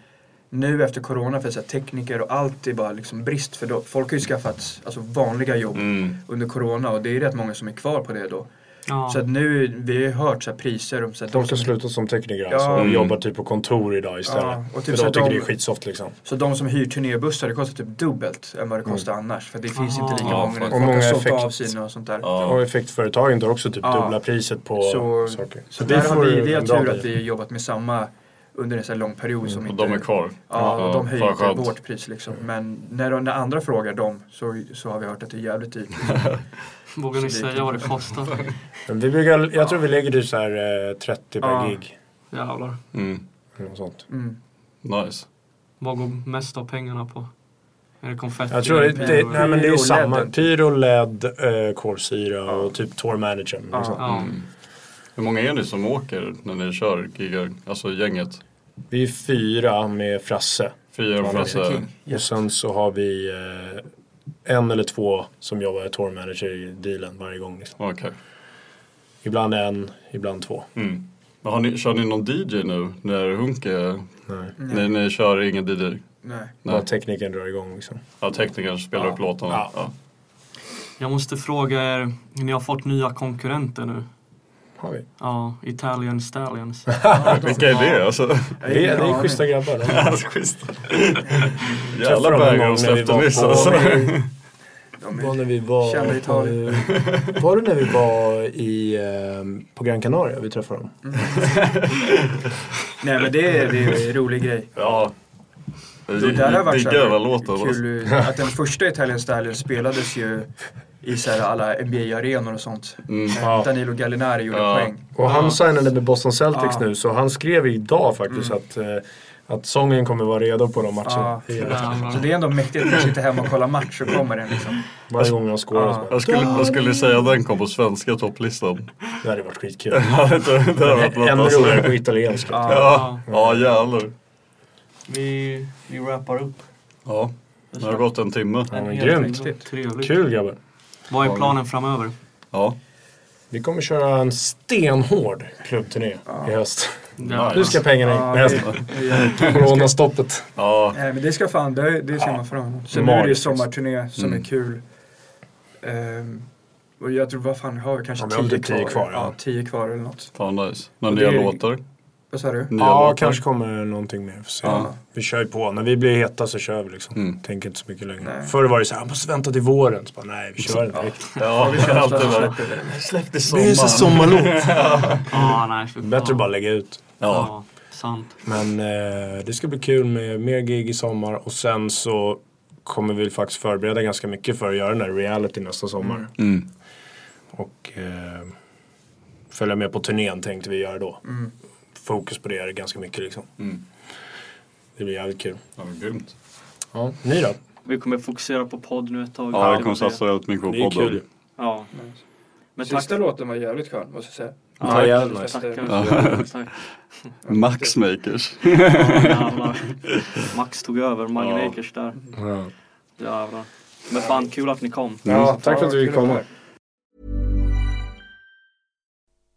nu efter corona för så här, tekniker och allt är bara liksom brist för då, folk har ju skaffat alltså, vanliga jobb Mm. under corona och det är rätt många som är kvar på det då. Ja. Så att nu, vi har hört så här priser om så här, de Folk har som, tekniker Ja. alltså och Mm. jobbar typ på kontor idag istället. Ja, och typ för så de tycker de- det är skitsoft liksom. så de som hyr turnébussar det kostar typ dubbelt än vad det kostar annars. För det finns Aha. inte lika Ja, många. Och har många sålt effekt- av sina och sånt där. Ja. Och effektföretagen tar också typ Ja. dubbla priset på Så, saker. så där har vi, vi har tur att vi har jobbat med samma under en så här lång period som Och inte... de är kvar. Ja, de höjer inte skönt. vårt pris liksom. Men när, när andra frågar dem så, så har vi hört att det är jävligt dyrt. *laughs* Vågar ni det säga vad det kostar? *laughs* Vi brukar, jag tror vi lägger typ så här eh, 30 per Ja. gig. Jävlar. Mm. Något sånt. Mm. Nice. Vad går mest av pengarna på? Är det konfetti? Jag tror det, det, nej, men det är samma. LED. Pyro, LED, eh, kolsyra och typ tour manager. Liksom. Ja. Mm. Hur många är ni som åker när ni kör gigar? Alltså gänget? Vi är fyra med Frasse. Fyra och Frasse. Och sen så har vi eh, en eller två som jobbar tour manager i dealen varje gång. Liksom. Okej. Ibland en, ibland två. Mm. Men har ni, kör ni någon DJ nu när Hunk är... Nej. Ni, ni kör ingen DJ? Nej. Nej. Bara teknikern drar igång liksom. Ja, teknikern spelar Ja. upp låtarna? Ja. Ja. Jag måste fråga er, ni har fått nya konkurrenter nu? Har vi. Ja, Italian Stallions. *laughs* Vilka är det alltså? Det är, det är schyssta grabbar. De Alltså, schysst. träffade Jävla dem banger de släppte var nyss alltså. De var är, när vi var Kända Italien. Var det när vi var i, eh, på Gran Canaria vi träffade dem? *laughs* nej men det är, det är en rolig grej. Ja. Det där har varit så här låten. alltså. kul att den första Italian Stallion spelades ju i så här alla NBA-arenor och sånt. Mm. Eh, Ja. Danilo Gallinari gjorde Ja. poäng. Och han signade med Boston Celtics Ja. nu så han skrev idag faktiskt att, eh, att sången kommer vara redo på de matcherna. Ja. Det är- Så det är ändå mäktigt man sitter hemma och kollar match så kommer den liksom. Varje gång han scorar Ja. Jag skulle, jag skulle säga att den kom på svenska topplistan. Det hade varit skitkul. *laughs* Ja, det, det hade varit något Ännu alltså. roligare på italienska. Ja, ja jävlar. Vi, vi wrappar upp. Ja, det har gått en timme. Ja, grymt. Trevligt. Kul grabbar. Vad är planen framöver? Ja. Vi kommer köra en stenhård klubbturné i höst. Nu ska pengarna in. Ja, det- Coronastoppet. *laughs* Ja, Nej men det ska fan, det, det ser man fram emot. Sen nu är det ju sommarturné som Mm. är kul. Ehm, och jag tror, vad fan har vi? Kanske Ja, tio, tio kvar, ja. Ja, tio kvar eller något. fan nice. Några nya låtar? Vad sa du? Nya Ja, låtar? kanske kommer någonting mer. Se. Ja. Vi kör ju på. När vi blir heta så kör vi liksom. Mm. Tänker inte så mycket längre. Nej. Förr var det så här, jag måste vänta till våren. Så bara, nej, vi kör inte riktigt. Ja, vi kör alltid så släpper vi det. Släpp det Det är ju så sommarlåt. Ah, *laughs* nej. Bättre att bara lägga ut. Ja. Ja, sant. Men eh, det ska bli kul med mer gig i sommar. Och sen så kommer vi faktiskt förbereda ganska mycket för att göra den här reality nästa sommar. Mm. Och eh, följa med på turnén tänkte vi göra då. Mm. Fokus på det är ganska mycket liksom. Mm. Det blir jävligt kul. Ja, grymt. Ja, ni då? Vi kommer fokusera på podd nu ett tag. Ja, jag kommer satsa helt mycket på Det är kul. Ja. Men tack. Sista låten var jävligt skön måste jag säga. Ja, jävligt nice. Tackar. Tack. Max Makers. Ja. *laughs* Max tog över Mange Ja. Makers där. Ja. Jävlar. Men fan kul att ni kom. Ja, tack för att du kul fick komma.